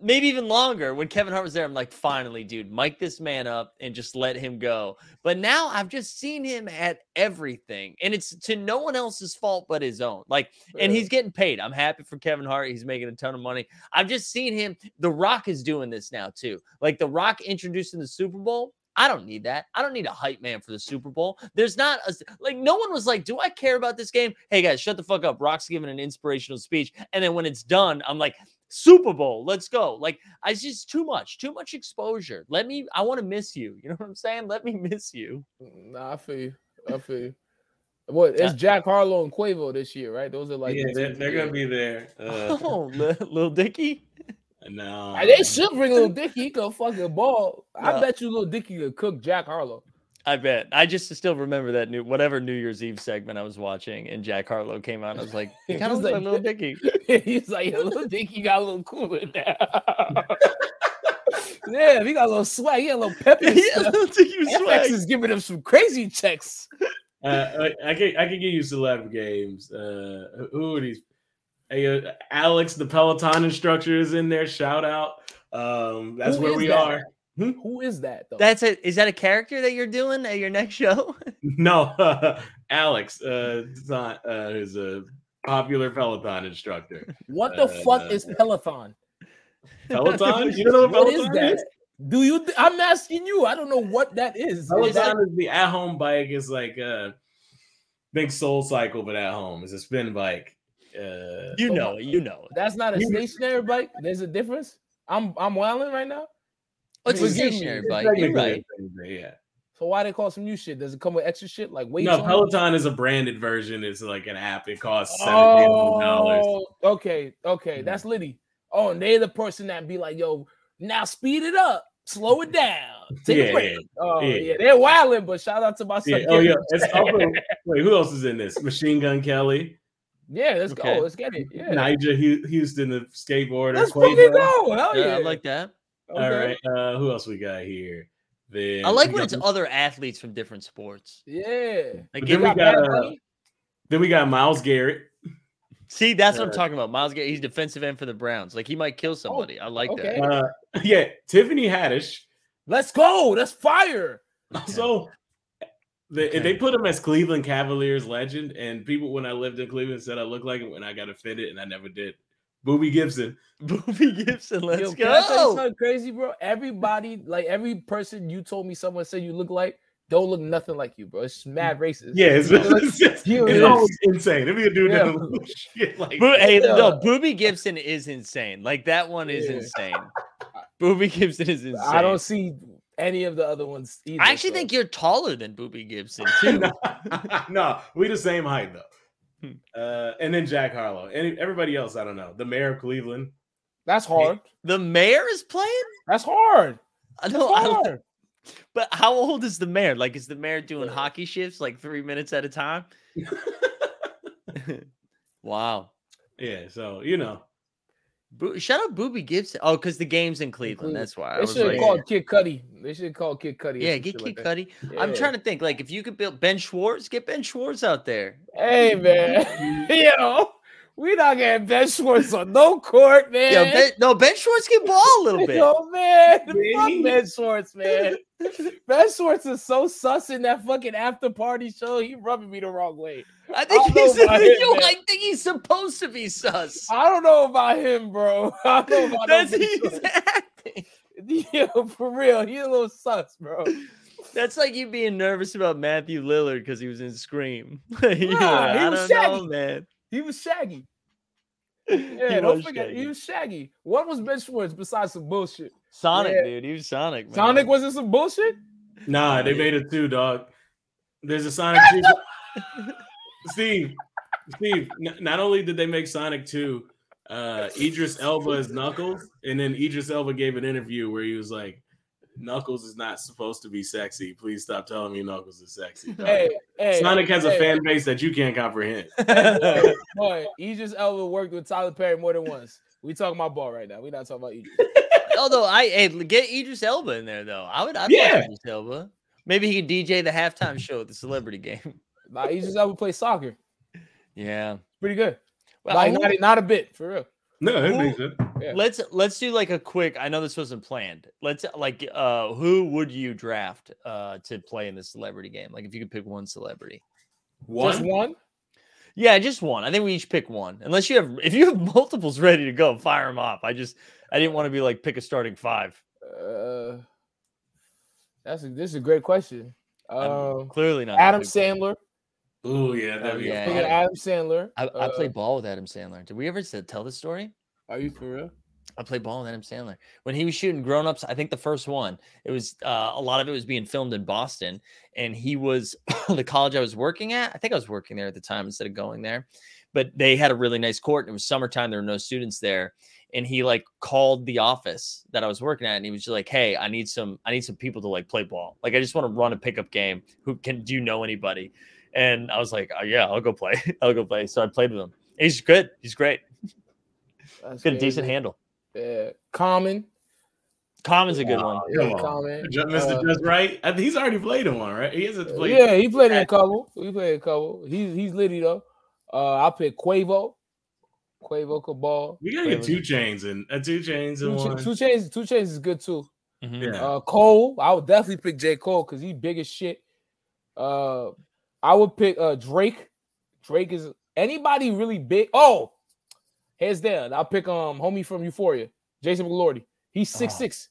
maybe even longer, when Kevin Hart was there, I'm like, finally, dude, mic this man up and just let him go. But now I've just seen him at everything, and it's to no one else's fault but his own. Like, and he's getting paid. I'm happy for Kevin Hart. He's making a ton of money. I've just seen him. The Rock is doing this now too. Like The Rock introducing the Super Bowl. I don't need that. I don't need a hype man for the Super Bowl. There's not a like no one was like, "Do I care about this game?" Hey guys, shut the fuck up. Rock's giving an inspirational speech, and then when it's done, I'm like, Super Bowl. Let's go. Like I it's just too much, too much exposure. Let me. I want to miss you. You know what I'm saying? Let me miss you. Nah, I feel you. I feel you. What? It's Jack Harlow and Quavo this year, right? Those are like yeah, they're, they're gonna be there. Uh, Oh, li- little Dicky. No, Ah, They should bring Little Dicky. He could fucking ball. I bet you Little Dicky could cook Jack Harlow. I bet. I just still remember that new whatever New Year's Eve segment I was watching, and Jack Harlow came out. I was like, he He kind of was looks like like- little Dicky. He's like, yeah, Little Dicky got a little cooler now. yeah, he got a little swag. He got a little pep. in his yeah, little Dicky was swag. is giving him some crazy checks. Uh, I, I can I can give you celeb games. Uh, who- who are these? Hey, uh, Alex, the Peloton instructor, is in there. Shout out. Um, that's Who where is we that? are. Who is that though? That's it. Is that a character that you're doing at your next show? No, Alex uh, is not uh, is a popular Peloton instructor. what the uh, fuck is Peloton? Peloton? You don't know what What is Peloton that? is? Do you? I'm asking you. I don't know what that is. Is Peloton that- is the at-home bike. Is like a big Soul Cycle, but at home. It's a spin bike. Uh, You know it. You know that's not a stationary bike. There's a difference. I'm I'm wilding right now. It's a Forgive me. stationary it's bike. You're technically a right. Yeah. So why they call some new shit? Does it come with extra shit like weights? No. Peloton is a branded version. It's like an app. It costs seventeen dollars. Oh, okay, okay, that's Liddy. Oh, and they're the person that be like, "Yo, now speed it up, slow it down, take Yeah, a break." yeah, oh, yeah. yeah. they're wilding. But shout out to my son. Yeah. Oh yeah. Kevin. It's also, wait, who else is in this? Machine Gun Kelly, yeah, let's Okay. go. Let's get it. Yeah, Nyjah Hu- Huston, the skateboarder. let's Quavo. fucking go. Hell Yeah, yeah, I like that. Okay. All right. Uh, who else we got here? Then I like when got- it's other athletes from different sports. Yeah. Like, then we got Bad uh, then we got Myles Garrett. see, that's what I'm uh, talking about. Myles, Garrett, he's defensive end for the Browns. Like he might kill somebody. I like okay. that. Uh, yeah, Tiffany Haddish. Let's go. That's fire. So they, Okay. they put him as Cleveland Cavaliers legend, and people when I lived in Cleveland said I looked like him, and I got offended, and I never did. Boobie Gibson. Boobie Gibson, let's Yo, can I tell you go. something crazy, bro? Everybody, like every person you told me someone said you look like, don't look nothing like you, bro. It's mad mm. racist. Yeah, it's, You look- it's, it's, it's look- insane. If you do Yeah. that shit like Boo- hey, Yeah. no, Boobie Gibson is insane. Like that one is Yeah. insane. Boobie Gibson is insane. I don't see any of the other ones either. I actually so- think you're taller than Boobie Gibson too. no, no, we the same height though. Hmm. Uh, and then Jack Harlow, and everybody else, I don't know. The mayor of Cleveland. that's hard. the mayor is playing. That's hard. I That's know, I hard. but how old is the mayor? Like, is the mayor doing hockey shifts like three minutes at a time? wow. Yeah, so you know, Boo- shout out Boobie Gibson. Oh, because the game's in Cleveland. Cleveland. That's why. I They was should called Kid Cudi. They should call Kid Cudi. yeah, get Kid like. Cudi. I'm trying to think. Like, if you could build Ben Schwartz, get Ben Schwartz out there. Hey man, yo, we not getting Ben Schwartz on no court, man. Yeah, ben, no, Ben Schwartz can ball a little bit. Yo, man, fuck Really? Ben Schwartz, man. ben Schwartz is so sus in that fucking after party show. He rubbing me the wrong way. I think I he's. know him, yo. I think he's supposed to be sus. I don't know about him, bro. I don't know about no That's Ben he's Schwartz. acting. Yo, for real, he's a little sus, bro. That's like you being nervous about Matthew Lillard because he was in Scream. You're like, he I was don't know, man. He was shaggy. He Yeah, don't forget, shaggy. he was shaggy. What was Ben Schwartz besides some bullshit? Sonic, Yeah. dude. He was Sonic. Man. Sonic wasn't some bullshit. nah, they made it too, dog. There's a Sonic 2. Steve, Steve, n- not only did they make Sonic 2, uh, Idris Elba is Knuckles, and then Idris Elba gave an interview where he was like, Knuckles is not supposed to be sexy. Please stop telling me Knuckles is sexy. dog." Hey, hey, Sonic has a fan base that you can't comprehend. Boy, boy, Idris Elba worked with Tyler Perry more than once. We talking about ball right now. We not talking about Idris. Although I hey, get Idris Elba in there though. I would. I'd Yeah. watch Idris Elba. Maybe he could DJ the halftime show at the celebrity game. Nah, Idris Elba play soccer. Yeah. Pretty good. Well, like, not, not a bit, for real. No, that Who- makes sense. Yeah. let's let's do like a quick. I know this wasn't planned. Let's like uh who would you draft uh to play in the celebrity game? Like if you could pick one celebrity. Just one? Yeah, just one. I think we each pick one. Unless you have if you have multiples ready to go, fire them off. I just I didn't want to be like pick a starting five. Uh, that's a, this is a great question. I'm Um, clearly not Adam gonna one. Sandler. Oh yeah, that'd Oh, be yeah, a Look Adam Sandler. I, I Uh, played ball with Adam Sandler. Did we ever s- tell this story? Are you for real? I played ball with Adam Sandler when he was shooting Grown Ups. I think the first one, it was uh, a lot of it was being filmed in Boston, and he was the college I was working at. I think I was working there at the time instead of going there, but they had a really nice court. It was summertime; there were no students there, and he like called the office that I was working at, and he was just like, "Hey, I need some, I need some people to like play ball. Like, I just want to run a pickup game. Who can? Do you know anybody?" And I was like, oh, "Yeah, I'll go play. I'll go play." So I played with him. He's good. He's great. That's Got a decent handle. Yeah. Common. Common's a good one. Come Yeah. Common. Ju- Mr. Uh, Just Right. I think he's already played in one, right? He hasn't played. yeah, he played in a couple. He played a couple. He's he's litty though. Uh, I picked Quavo. Quavo could ball. We gotta get two chains and uh, two chains Two, and Ch- one. two chains. Two chains is good too. Mhm. Yeah. Uh, Cole. I would definitely pick J Cole because he's big as shit. Uh, I would pick uh Drake. Drake is anybody really big. Oh, heads down. I'll pick um homie from Euphoria, Jason McLordy. He's six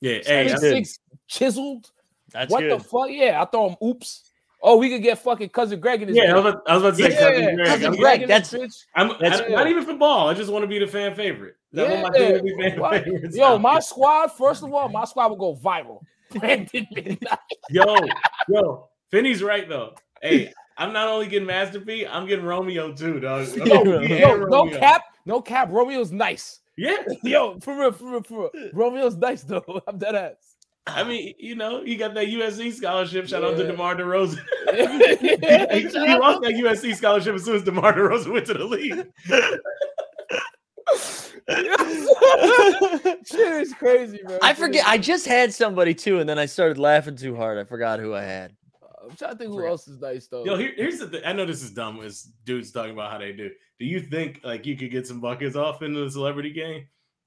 Yeah, hey, Six good. six chiseled. That's what good. the fuck? Yeah, I throw him. Oops. Oh, we could get fucking cousin Greg in this. yeah. I was, about, I was about to say, Yeah, cousin Greg. Cousin I'm, Greg, Greg in that's- this bitch. I'm, that's- I- not even for ball. I just want to be the fan favorite. That's what my Yeah. dude fan What? favorites. Yo, my squad. First of all, my squad will go viral. Brandon yo, yo, Finney's right though. Hey, I'm not only getting Master P, I'm getting Romeo too, dog. I'm Yo, getting no cap, no cap. Romeo's nice. Yeah, Yo, for real, for real, for real. Romeo's nice though. I'm dead ass. I mean, you know, he got that USC scholarship. Shout out to Yeah. DeMar DeRozan. Yeah, he, he lost that USC scholarship as soon as DeMar DeRozan went to the league. Shit is crazy, bro. I forget. I just had somebody too, and then I started laughing too hard. I forgot who I had. I'm trying to think who else is nice though. Yo, here, here's the thing. I know this is dumb. As dudes talking about how they do. Do you think like you could get some buckets off in the celebrity game?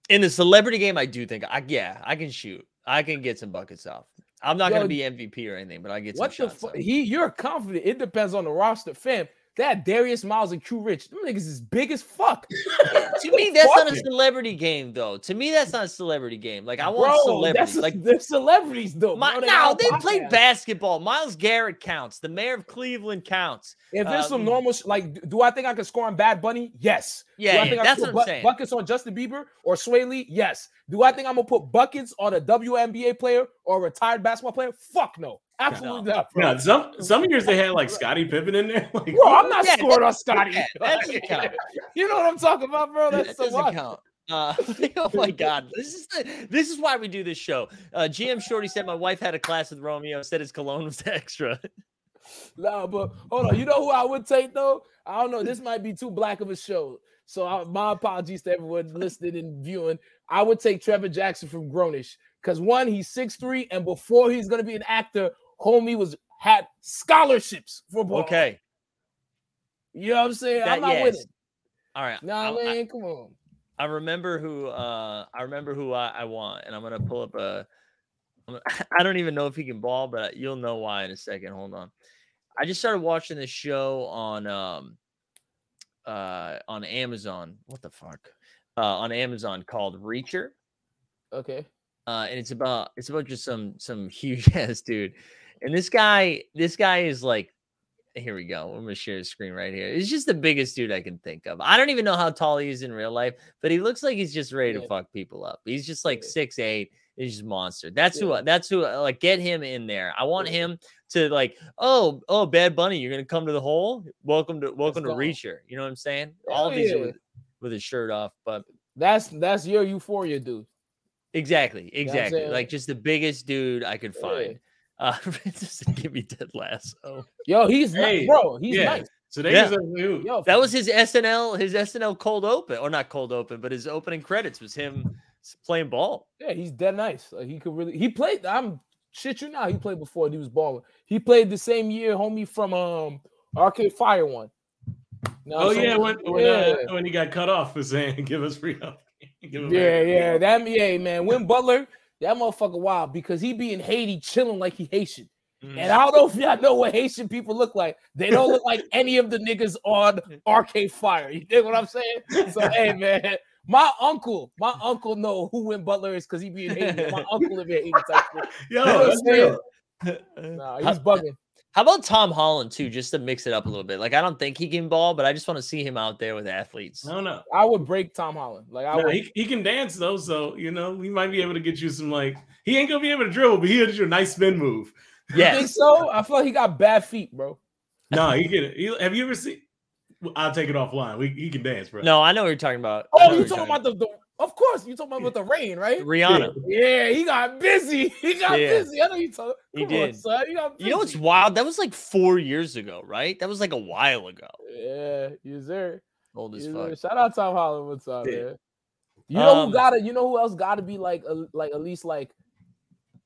In the celebrity game, I do think I yeah, I can shoot. I can get some buckets off. I'm not Yo, gonna be MVP or anything, but I get some what the shots. fuck? off. He, you're confident. It depends on the roster, fam. That Darius Miles and Q Rich, them niggas is big as fuck. to me, that's not a celebrity game, though. To me, that's not a celebrity game. Like I want Bro, celebrities. that's Like they're celebrities though. my, bro. no, they podcasts. play basketball. Myles Garrett counts. The mayor of Cleveland counts. If there's some Um, normal, sh- like, do- do I think I can score on Bad Bunny? Yes. do Yeah, I yeah, think I that's can what I'm saying. buckets on Justin Bieber or Swae Lee? Yes. Do I think I'm gonna put buckets on a WNBA player or a retired basketball player? Fuck no, absolutely not, bro. Yeah, some some years they had like Scottie Pippen in there. Like, Bro, I'm not Yeah, scoring on Scotty. yeah, that doesn't count. you know what I'm talking about, bro? That's that so doesn't much. count. Uh, oh my God, this is the, this is why we do this show. Uh, GM Shorty said my wife had a class with Romeo. Said his cologne was extra. No, but hold on. You know who I would take though? I don't know. This might be too black of a show. So I, my apologies to everyone listening and viewing. I would take Trevor Jackson from Grownish because one, he's 6'3, and before he's gonna be an actor, homie was had scholarships for ball. Okay, You know what I'm saying? That- I'm not yes. with it. all right. Nah, I- man, come on. I remember who uh I remember who I, I want, and I'm gonna pull up a. Gonna- I don't even know if he can ball, but you'll know why in a second. Hold on. I just started watching this show on um uh on Amazon. What the fuck? Uh, on Amazon called Reacher. Okay. uh, and it's about it's about just some some huge ass dude, and this guy this guy is like, here we go. I'm gonna share his screen right here. He's just the biggest dude I can think of. I don't even know how tall he is in real life, but he looks like he's just ready to Yeah. fuck people up. He's just like Yeah. six eight. He's just a monster. That's who. Yeah. I- That's who. Uh, like, get him in there. I want him to like, oh, oh, Bad Bunny, you're gonna come to the hole. Welcome to welcome to go. Reacher. You know what I'm saying? All these are with, with his shirt off, but That's that's your euphoria, dude. Exactly, what I'm exactly. Like just the biggest dude I could find. Uh, just give me Ted Lasso. Yo, he's Hey, nice, bro. He's yeah. nice. So they Yeah. deserve who? Yo, That was his SNL, his SNL cold open, or not cold open, but his opening credits was him playing ball. Yeah, he's dead nice. Like he could really he played. I'm shit you now. He played before and he was balling. He played the same year, homie, from um Arcade Fire one. Know what Oh I'm yeah, when when, yeah, uh, when he got cut off for saying give us free help. Yeah, yeah. That yeah, man. Win Butler, that motherfucker wild because he be in Haiti chilling like he Haitian. Mm. And I don't know if y'all know what Haitian people look like. They don't look like any of the niggas on Arcade Fire. You dig what I'm saying? So hey man, my uncle, my uncle know who Win Butler is because he be in Haiti. My uncle live in Haiti. Yo, You know what that's I'm saying? real. Nah, he's bugging. How about Tom Holland too, mm. just to mix it up a little bit? Like I don't think he can ball, but I just want to see him out there with athletes. No, don't. I would break Tom Holland. Like I Nah, would. he, he can dance though, so you know he might be able to get you some like he ain't gonna be able to dribble, but he'll get you a nice spin move. Yeah, think so? I feel like he got bad feet, bro. No, he can. He, have you ever seen? I'll take it offline. We, he can dance, bro. No, I know what you're talking about. Oh, you what you're talking about the, the? Of course, you talking about the rain, right? Rihanna? Yeah, he got busy. He got Yeah. busy. I know you talking. He Come on, did. son. He got busy. You know what's wild? That was like four years ago, right? That was like a while ago. Yeah, you sir. Old as Yes, fuck. sir. Shout out Tom Holland. What's up, Yeah. man? You know Um, who gotta? You know who else gotta be like, a, like at least like.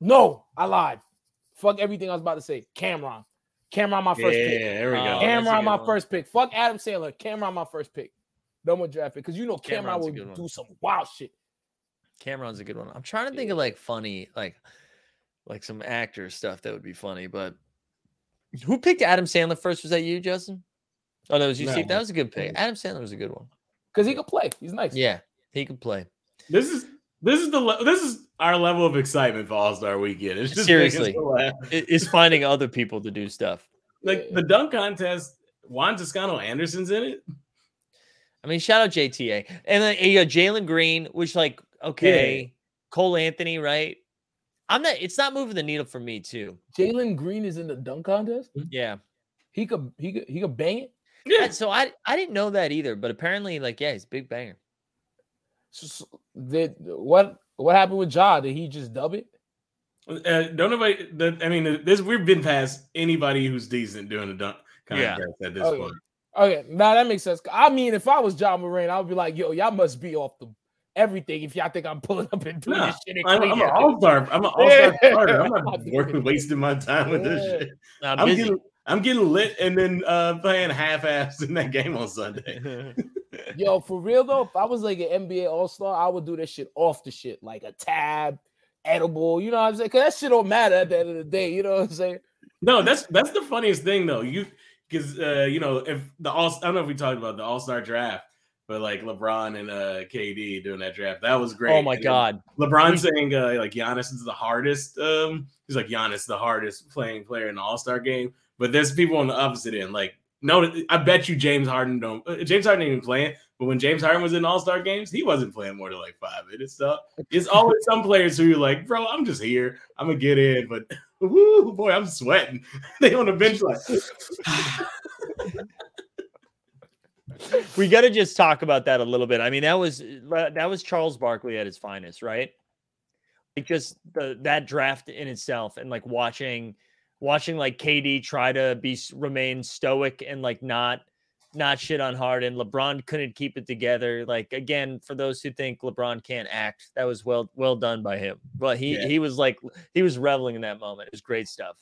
No, I lied. Fuck everything I was about to say. Cameron. Cameron, my yeah, first pick. Yeah, there we Oh, go. Cameron, my one. first pick. Fuck Adam Sandler. Cameron, my first pick. No more draft pick because you know Cameron Cameron's a will do some wild shit. Cameron's a good one. I'm trying to think of like funny, like like some actor stuff that would be funny, but who picked Adam Sandler first? Was that you, Justin? Oh, that was you, No. Steve. That was a good pick. Adam Sandler was a good one. Because he could play. He's nice. Yeah, he could play. This is this is the le- this is our level of excitement for All Star Weekend. It's just Seriously. making us laugh. I- Is finding other people to do stuff. like the dunk contest. Juan Toscano Anderson's in it. I mean, shout out JTA. And then you got Jalen Green, which like, okay, Cole Anthony, right? I'm not it's not moving the needle for me too. Jalen Green is in the dunk contest. Yeah. He could he could he could bang it. Yeah, So I I didn't know that either, but apparently, like, yeah, he's a big banger. So- so did what what happened with Ja? Did he just dub it? uh, don't nobody. The, I mean, this we've been past anybody who's decent doing a dunk Yeah. contest at this Okay. point. Okay, now that makes sense. I mean, if I was Ja Morant, I would be like, yo, y'all must be off the everything if y'all think I'm pulling up and doing Nah, this shit. in I'm, I'm an all star. I'm an all star Yeah. starter. I'm not working, wasting my time with this Yeah. shit. I'm, I'm busy. getting, I'm getting lit and then uh playing half ass in that game on Sunday. Yo, for real though, if I was like an NBA All Star, I would do that shit off the shit, like a tab, edible. You know what I'm saying? Cause that shit don't matter at the end of the day. You know what I'm saying? No, that's that's the funniest thing though. You because uh, you know if the all I don't know if we talked about the All Star draft, but like LeBron and uh KD doing that draft, that was great. oh my And god. LeBron saying uh, like Giannis is the hardest. Um, he's like Giannis the hardest playing player in the All Star game. But there's people on the opposite end. Like no, I bet you James Harden don't. Uh, James Harden even playing. But when James Harden was in All Star games, he wasn't playing more than like five minutes. So it's always some players who you're like, bro, I'm just here. I'm gonna get in, but woo, boy, I'm sweating. they on the bench like, we got to just talk about that a little bit. I mean, that was that was Charles Barkley at his finest, right? Like just the that draft in itself, and like watching watching like KD try to be remain stoic and like not not shit on Harden. LeBron couldn't keep it together. Like again, for those who think LeBron can't act, that was well well done by him. But he Yeah. he was like he was reveling in that moment. It was great stuff.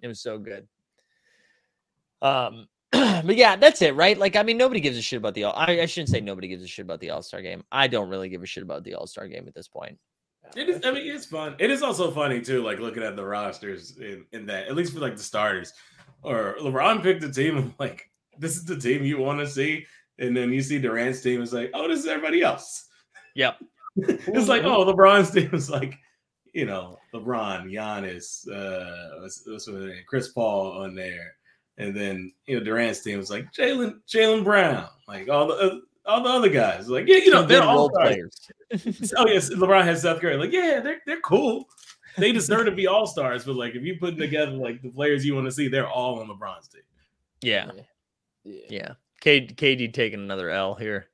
It was so good. Um, but yeah, that's it, right? Like, I mean, nobody gives a shit about the. All- I, I shouldn't say nobody gives a shit about the All Star game. I don't really give a shit about the All Star game at this point. It is. I mean, it's fun. It is also funny too, like looking at the rosters in, in that, at least for like the starters. Or LeBron picked a team of like, this is the team you want to see, and then you see Durant's team is like, oh, this is everybody else. Yep. it's like, oh, LeBron's team is like, you know, LeBron, Giannis, uh, what's, what's? Chris Paul on there, and then you know Durant's team was like Jaylen, Jaylen Brown, like all the uh, all the other guys, like yeah, you know, they're all role stars. players. oh yes, LeBron has Seth Curry. Like, yeah, they're they're cool. They deserve to be all stars, but like if you putting together like the players you want to see, they're all on LeBron's team. Yeah, Yeah. yeah. K, KD taking another L here.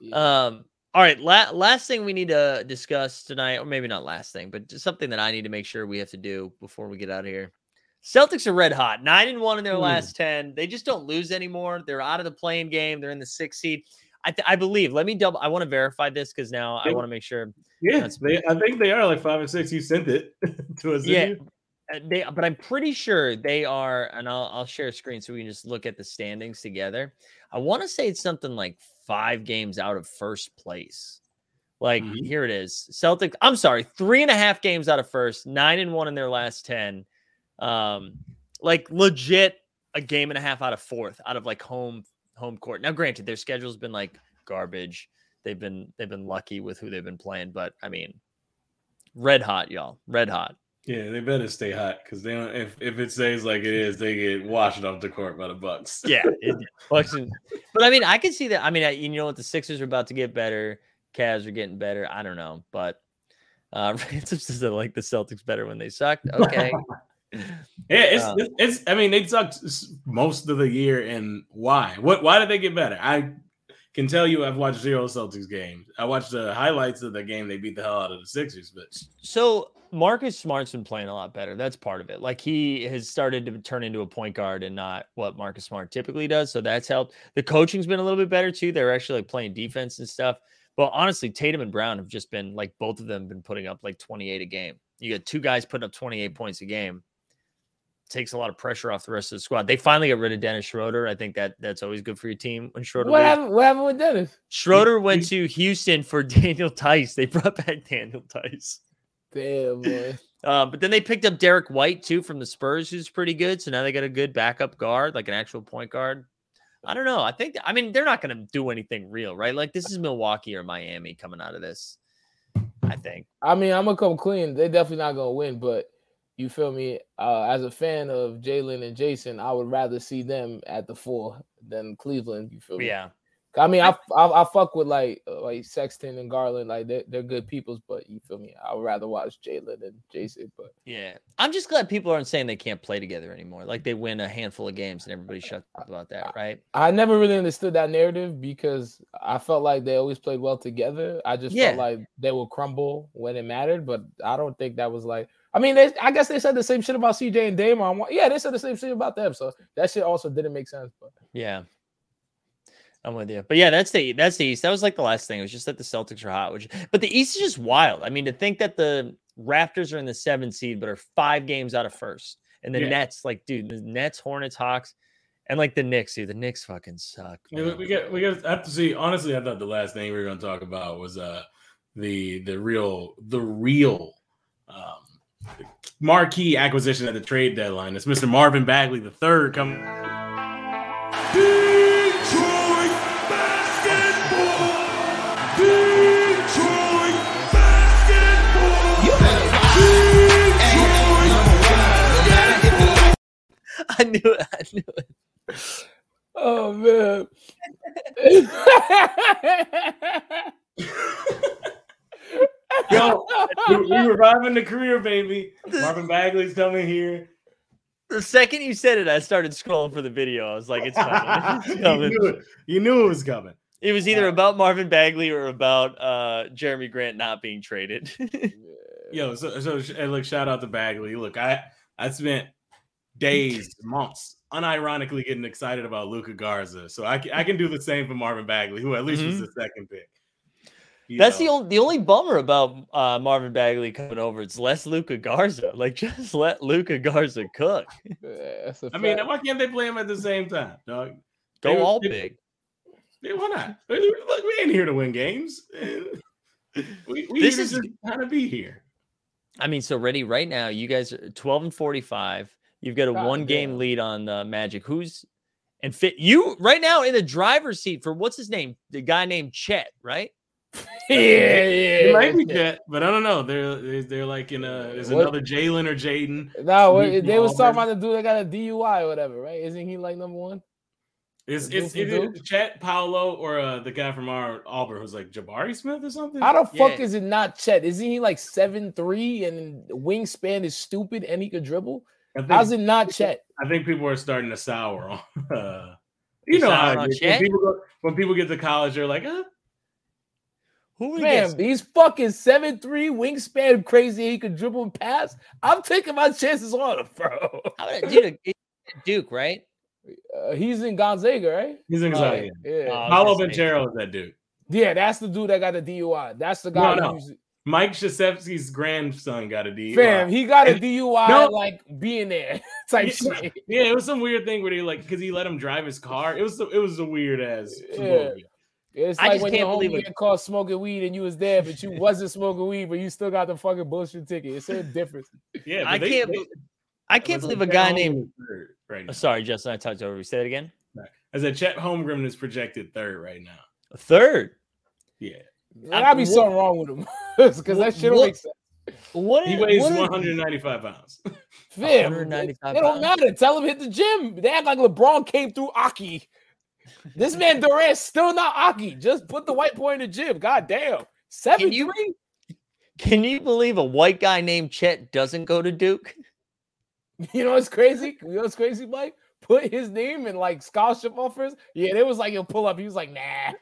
yeah. Um. All right. La- last thing we need to discuss tonight, or maybe not last thing, but just something that I need to make sure we have to do before we get out of here. Celtics are red hot, nine and one in their Hmm. last ten. They just don't lose anymore. They're out of the playing game. They're in the sixth seed. I, th- I believe. Let me double. I want to verify this because now I want to make sure. Yeah, they, I think they are like five or six. You sent it to us. Yeah, they. But I'm pretty sure they are. And I'll I'll share a screen so we can just look at the standings together. I want to say it's something like five games out of first place. Like Mhm. here it is. Celtics. I'm sorry, three and a half games out of first, nine and one in their last ten. Um, like legit a game and a half out of fourth, out of like home home court. Now, granted, their schedule's been like garbage. They've been they've been lucky with who they've been playing, but I mean, red hot, y'all, red hot. Yeah, they better stay hot because they don't. If if it stays like it is, they get washed off the court by the Bucks. Yeah, it, but I mean, I can see that. I mean, I, you know what? The Sixers are about to get better. Cavs are getting better. I don't know, but uh, Ransom says I like the Celtics better when they sucked. Okay, Yeah, it's, Uh, it's it's. I mean, they sucked most of the year, and why? What? Why did they get better? I can tell you, I've watched zero Celtics games. I watched the highlights of the game. They beat the hell out of the Sixers, but so Marcus Smart's been playing a lot better. That's part of it. Like he has started to turn into a point guard and not what Marcus Smart typically does. So that's helped. The coaching's been a little bit better too. They're actually like playing defense and stuff. But honestly, Tatum and Brown have just been like both of them been putting up like 28 a game. You got two guys putting up 28 points a game. Takes a lot of pressure off the rest of the squad. They finally got rid of Dennis Schroeder. I think that that's always good for your team when Schroeder What happened? What happened with Dennis? Schroeder went to Houston for Daniel Theis. They brought back Daniel Theis. Damn boy. Uh, but then they picked up Derrick White too from the Spurs, who's pretty good. So now they got a good backup guard, like an actual point guard. I don't know. I think I mean they're not going to do anything real, right? Like this is Milwaukee or Miami coming out of this. I think. I mean, I'm gonna come clean. They're definitely not gonna win, but you feel me? Uh, as a fan of Jaylen and Jayson, I would rather see them at the four than Cleveland. You feel me? Yeah. I mean, I, I I fuck with like uh, like Sexton and Garland, like they're, they're good peoples, but you feel me? I would rather watch Jaylen and Jayson, but Yeah. I'm just glad people aren't saying they can't play together anymore. Like they win a handful of games and everybody shuts up about that, right? I never really understood that narrative because I felt like they always played well together. I just Yeah. felt like they would crumble when it mattered, but I don't think that was like. I mean, they, I guess they said the same shit about CJ and Damon. Yeah, they said the same shit about them, so that shit also didn't make sense. But Yeah. I'm with you. But yeah, that's the that's the East. That was like the last thing. It was just that the Celtics are hot, which but the East is just wild. I mean, to think that the Raptors are in the seventh seed, but are five games out of first. And the Yeah. Nets, like, dude, the Nets, Hornets, Hawks, and like the Knicks, dude. The Knicks fucking suck. Yeah, we- man. we got we got I have to see. Honestly, I thought the last thing we were going to talk about was uh the the real the real marquee acquisition at the trade deadline. It's Mr. Marvin Bagley the third coming. Detroit basketball. Detroit basketball. Detroit I knew it. I knew it. oh man, Yo, we're reviving the career, baby. Marvin Bagley's coming here. The second you said it, I started scrolling for the video. I was like, it's coming. It's You coming. knew it. You knew it was coming. It was either about Marvin Bagley or about uh Jerami Grant not being traded. Yo, so so hey, look, shout out to Bagley. Look, I I spent days, months, unironically getting excited about Luka Garza. So I I can do the same for Marvin Bagley, who at least was the second pick. You That's know, the only the only bummer about uh, Marvin Bagley coming over. It's less Luka Garza. Like just let Luka Garza cook. That's a I mean, why can't they play him at the same time, dog? Go They- all they- big. Yeah, why not? Look, we ain't here to win games. We, we This here is- to just kind of be here. I mean, so ready right now. You guys are 12 and 45. You've got a God one game damn. lead on the Magic. Who's and fit you right now in the driver's seat for what's his name? The guy named Chet, right? yeah, It yeah. might be Jet, but I don't know. They're they're, they're like in a there's What? another Jalen or Jaden. No, what- they was talking about the dude that got a DUI or whatever, right? Isn't he like number one? It's The it's either Chet Paolo or uh, the guy from our Auburn who's like Jabari Smith or something. How the fuck is it not Chet? Isn't he like seven three and wingspan is stupid and he could dribble? Think, How's it not Chet? I think people are starting to sour on. Uh, you They're know how sour on it is. Chet? when people go when people get to college, they're like, uh, Who would Man, guess? he's fucking seven three wingspan crazy. He could dribble and pass. I'm taking my chances on him, bro. How would I- Duke, right? Uh, he's in Gonzaga, right? he's in Oh, Zion. Yeah, Uh, I Paolo Banchero is that dude. yeah, that's the dude that got the DUI. That's the guy. No, no. who's Mike Krzyzewski's grandson got a D. fam. He got a DUI, No. like being there type Yeah. shit. Yeah, it was some weird thing where he like because he let him drive his car. It was it was a weird ass. Yeah. It's I like just when can't your believe homie get caught smoking weed and you was there, but you wasn't smoking weed, but you still got the fucking bullshit ticket. It's a difference. Yeah, but I they- can't. they- be- I can't believe a guy named. Holmgren is third right oh, now. Oh, sorry, Justin, I talked over. you. Say it again. I said Chet Holmgren is projected third right now. Third. Yeah, There gotta be what- something wrong with him because that shit don't what- make sense. What? He weighs what 195 pounds. Fam, 195 it don't pounds. matter. Tell him hit the gym. They act like LeBron came through Aki. This man Durant's still not Aki. Just put the white boy in the gym. God damn. Seven you- three. Can you believe a white guy named Chet doesn't go to Duke? You know what's crazy? You know what's crazy, Mike? Put his name in like scholarship offers. Yeah, it was like he'll pull up. He was like, nah.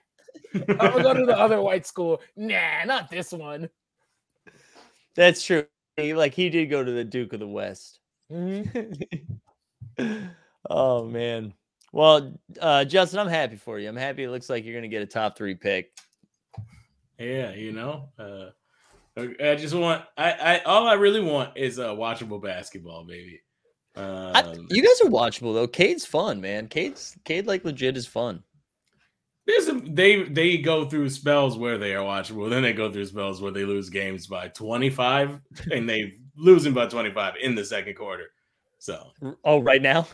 I'm gonna go to the other white school. Nah, not this one. That's true. He, like he did go to the Duke of the West. Mhm. oh man. Well, uh, Justin, I'm happy for you. I'm happy. It looks like you're gonna get a top three pick. Yeah, you know. Uh, I just want. I, I all I really want is uh, watchable basketball, baby. I- Um, you guys are watchable though. Cade's fun, man. Cade's Cade like legit is fun. There's a, they they go through spells where they are watchable, then they go through spells where they lose games by 25 and they losing by 25 in the second quarter. So Oh, right now.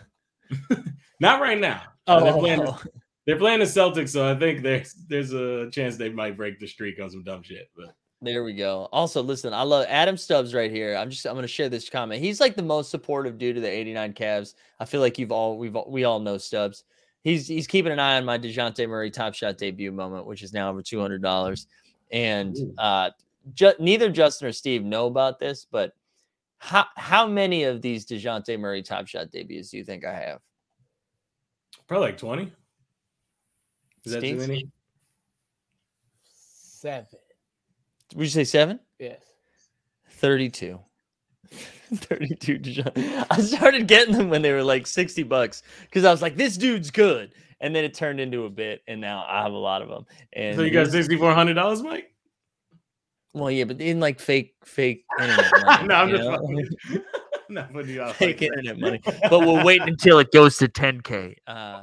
not right now. Uh, they're, playing, Oh, they're playing the Celtics, so I think there's there's a chance they might break the streak on some dumb shit. But there we go. Also, listen, I love Adam Stubbs right here. I'm just I'm gonna share this comment. He's like the most supportive dude to the 89 Cavs. I feel like you've all we've all, we all know Stubbs. He's he's keeping an eye on my Dejounte Murray Top Shot debut moment, which is now over two hundred dollars. And uh, ju- neither Justin or Steve know about this, but how how many of these Dejounte Murray Top Shot debuts do you think I have? probably like 20. Is that too many? Seven. Would you say seven? Yes. 32. 32 Dejounte. I started getting them when they were like 60 bucks because I was like, this dude's good. And then it turned into a bit, and now I have a lot of them. And So you got sixty four hundred dollars, Mike? Well, yeah, but in like fake, fake internet money. no, I'm just know? fucking- not putting you off. fake like internet money. But we'll wait until it goes to 10K. Uh,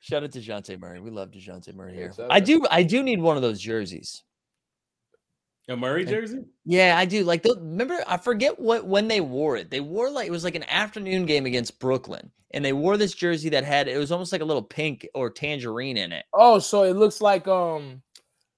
shout out to Dejounte Murray. We love Dejounte Murray here. shout I do, I do need one of those jerseys. A Murray jersey? Yeah, I do. Like, the, remember, I forget what when they wore it. They wore like it was like an afternoon game against Brooklyn, and they wore this jersey that had it was almost like a little pink or tangerine in it. Oh, so it looks like um,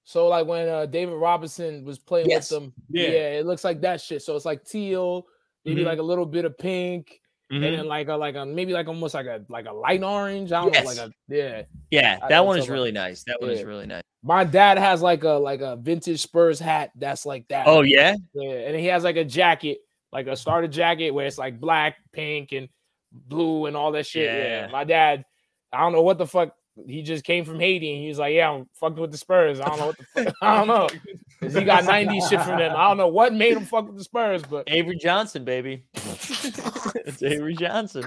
so like when uh David Robinson was playing Yes. with them. Yeah. Yeah. it looks like that shit. So it's like teal, maybe Mhm. like a little bit of pink, and Mhm. then like a like a maybe like almost like a like a light orange. I don't Yes. know, like a yeah. Yeah, that I one is my- really nice. That one is really nice. My dad has like a like a vintage Spurs hat that's like that. Oh yeah, Yeah, and he has like a jacket, like a starter jacket where it's like black, pink, and blue and all that shit. Yeah. Yeah. My dad, I don't know what the fuck. He just came from Haiti and he was like, Yeah, I'm fucking with the Spurs. I don't know what the fuck. I don't know. 'Cause he got 90 shit from them. I don't know what made him fuck with the Spurs, but Avery Johnson, baby. it's Avery Johnson.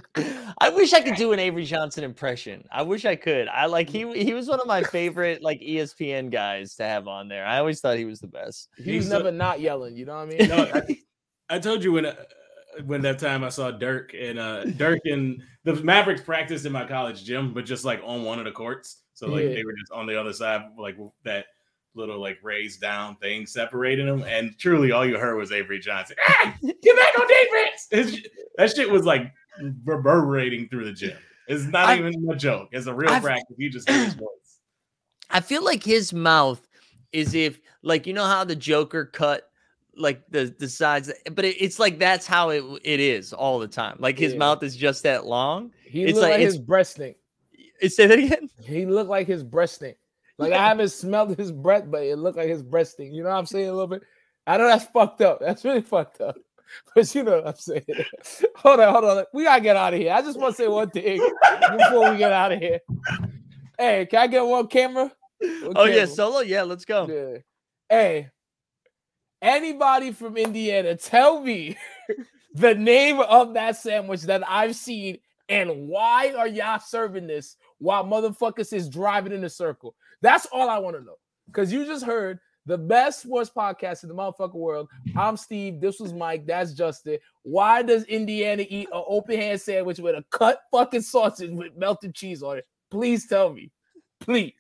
I wish I could do an Avery Johnson impression. I wish I could. I like he he was one of my favorite like ESPN guys to have on there. I always thought he was the best. he was He's a- never not yelling. You know what I mean? No, I, I told you when uh, when that time I saw Dirk and uh Dirk and the Mavericks practiced in my college gym, but just like on one of the courts. So like Yeah. they were just on the other side, like that little like raised down thing separating them. And truly, all you heard was Avery Johnson. "Ah, get back on defense. That shit was like reverberating through the gym. It's not I- even a joke. It's a real I've- practice. You just hear his voice. I feel like his mouth is if like you know how the Joker cut like the the sides, but it, it's like that's how it it is all the time. Like his Yeah. mouth is just that long. He It's like- like, it's- his breast. It, say that again. He looked like his breast stink. Like I haven't smelled his breath, but it looked like his breast stink. You know what I'm saying? A little bit. I know that's fucked up. That's really fucked up. But you know what I'm saying. hold on, hold on. We gotta get out of here. I just want to say one thing before we get out of here. Hey, can I get one camera? One Oh yeah, solo. Yeah, let's go. Yeah. Hey, anybody from Indiana, tell me the name of that sandwich that I've seen and why are y'all serving this while motherfuckers is driving in a circle? That's all I want to know. Because you just heard the best sports podcast in the motherfucking world. I'm Steve. This was Mike. That's Justin. Why does Indiana eat an open hand sandwich with a cut fucking sausage with melted cheese on it? Please tell me. Please.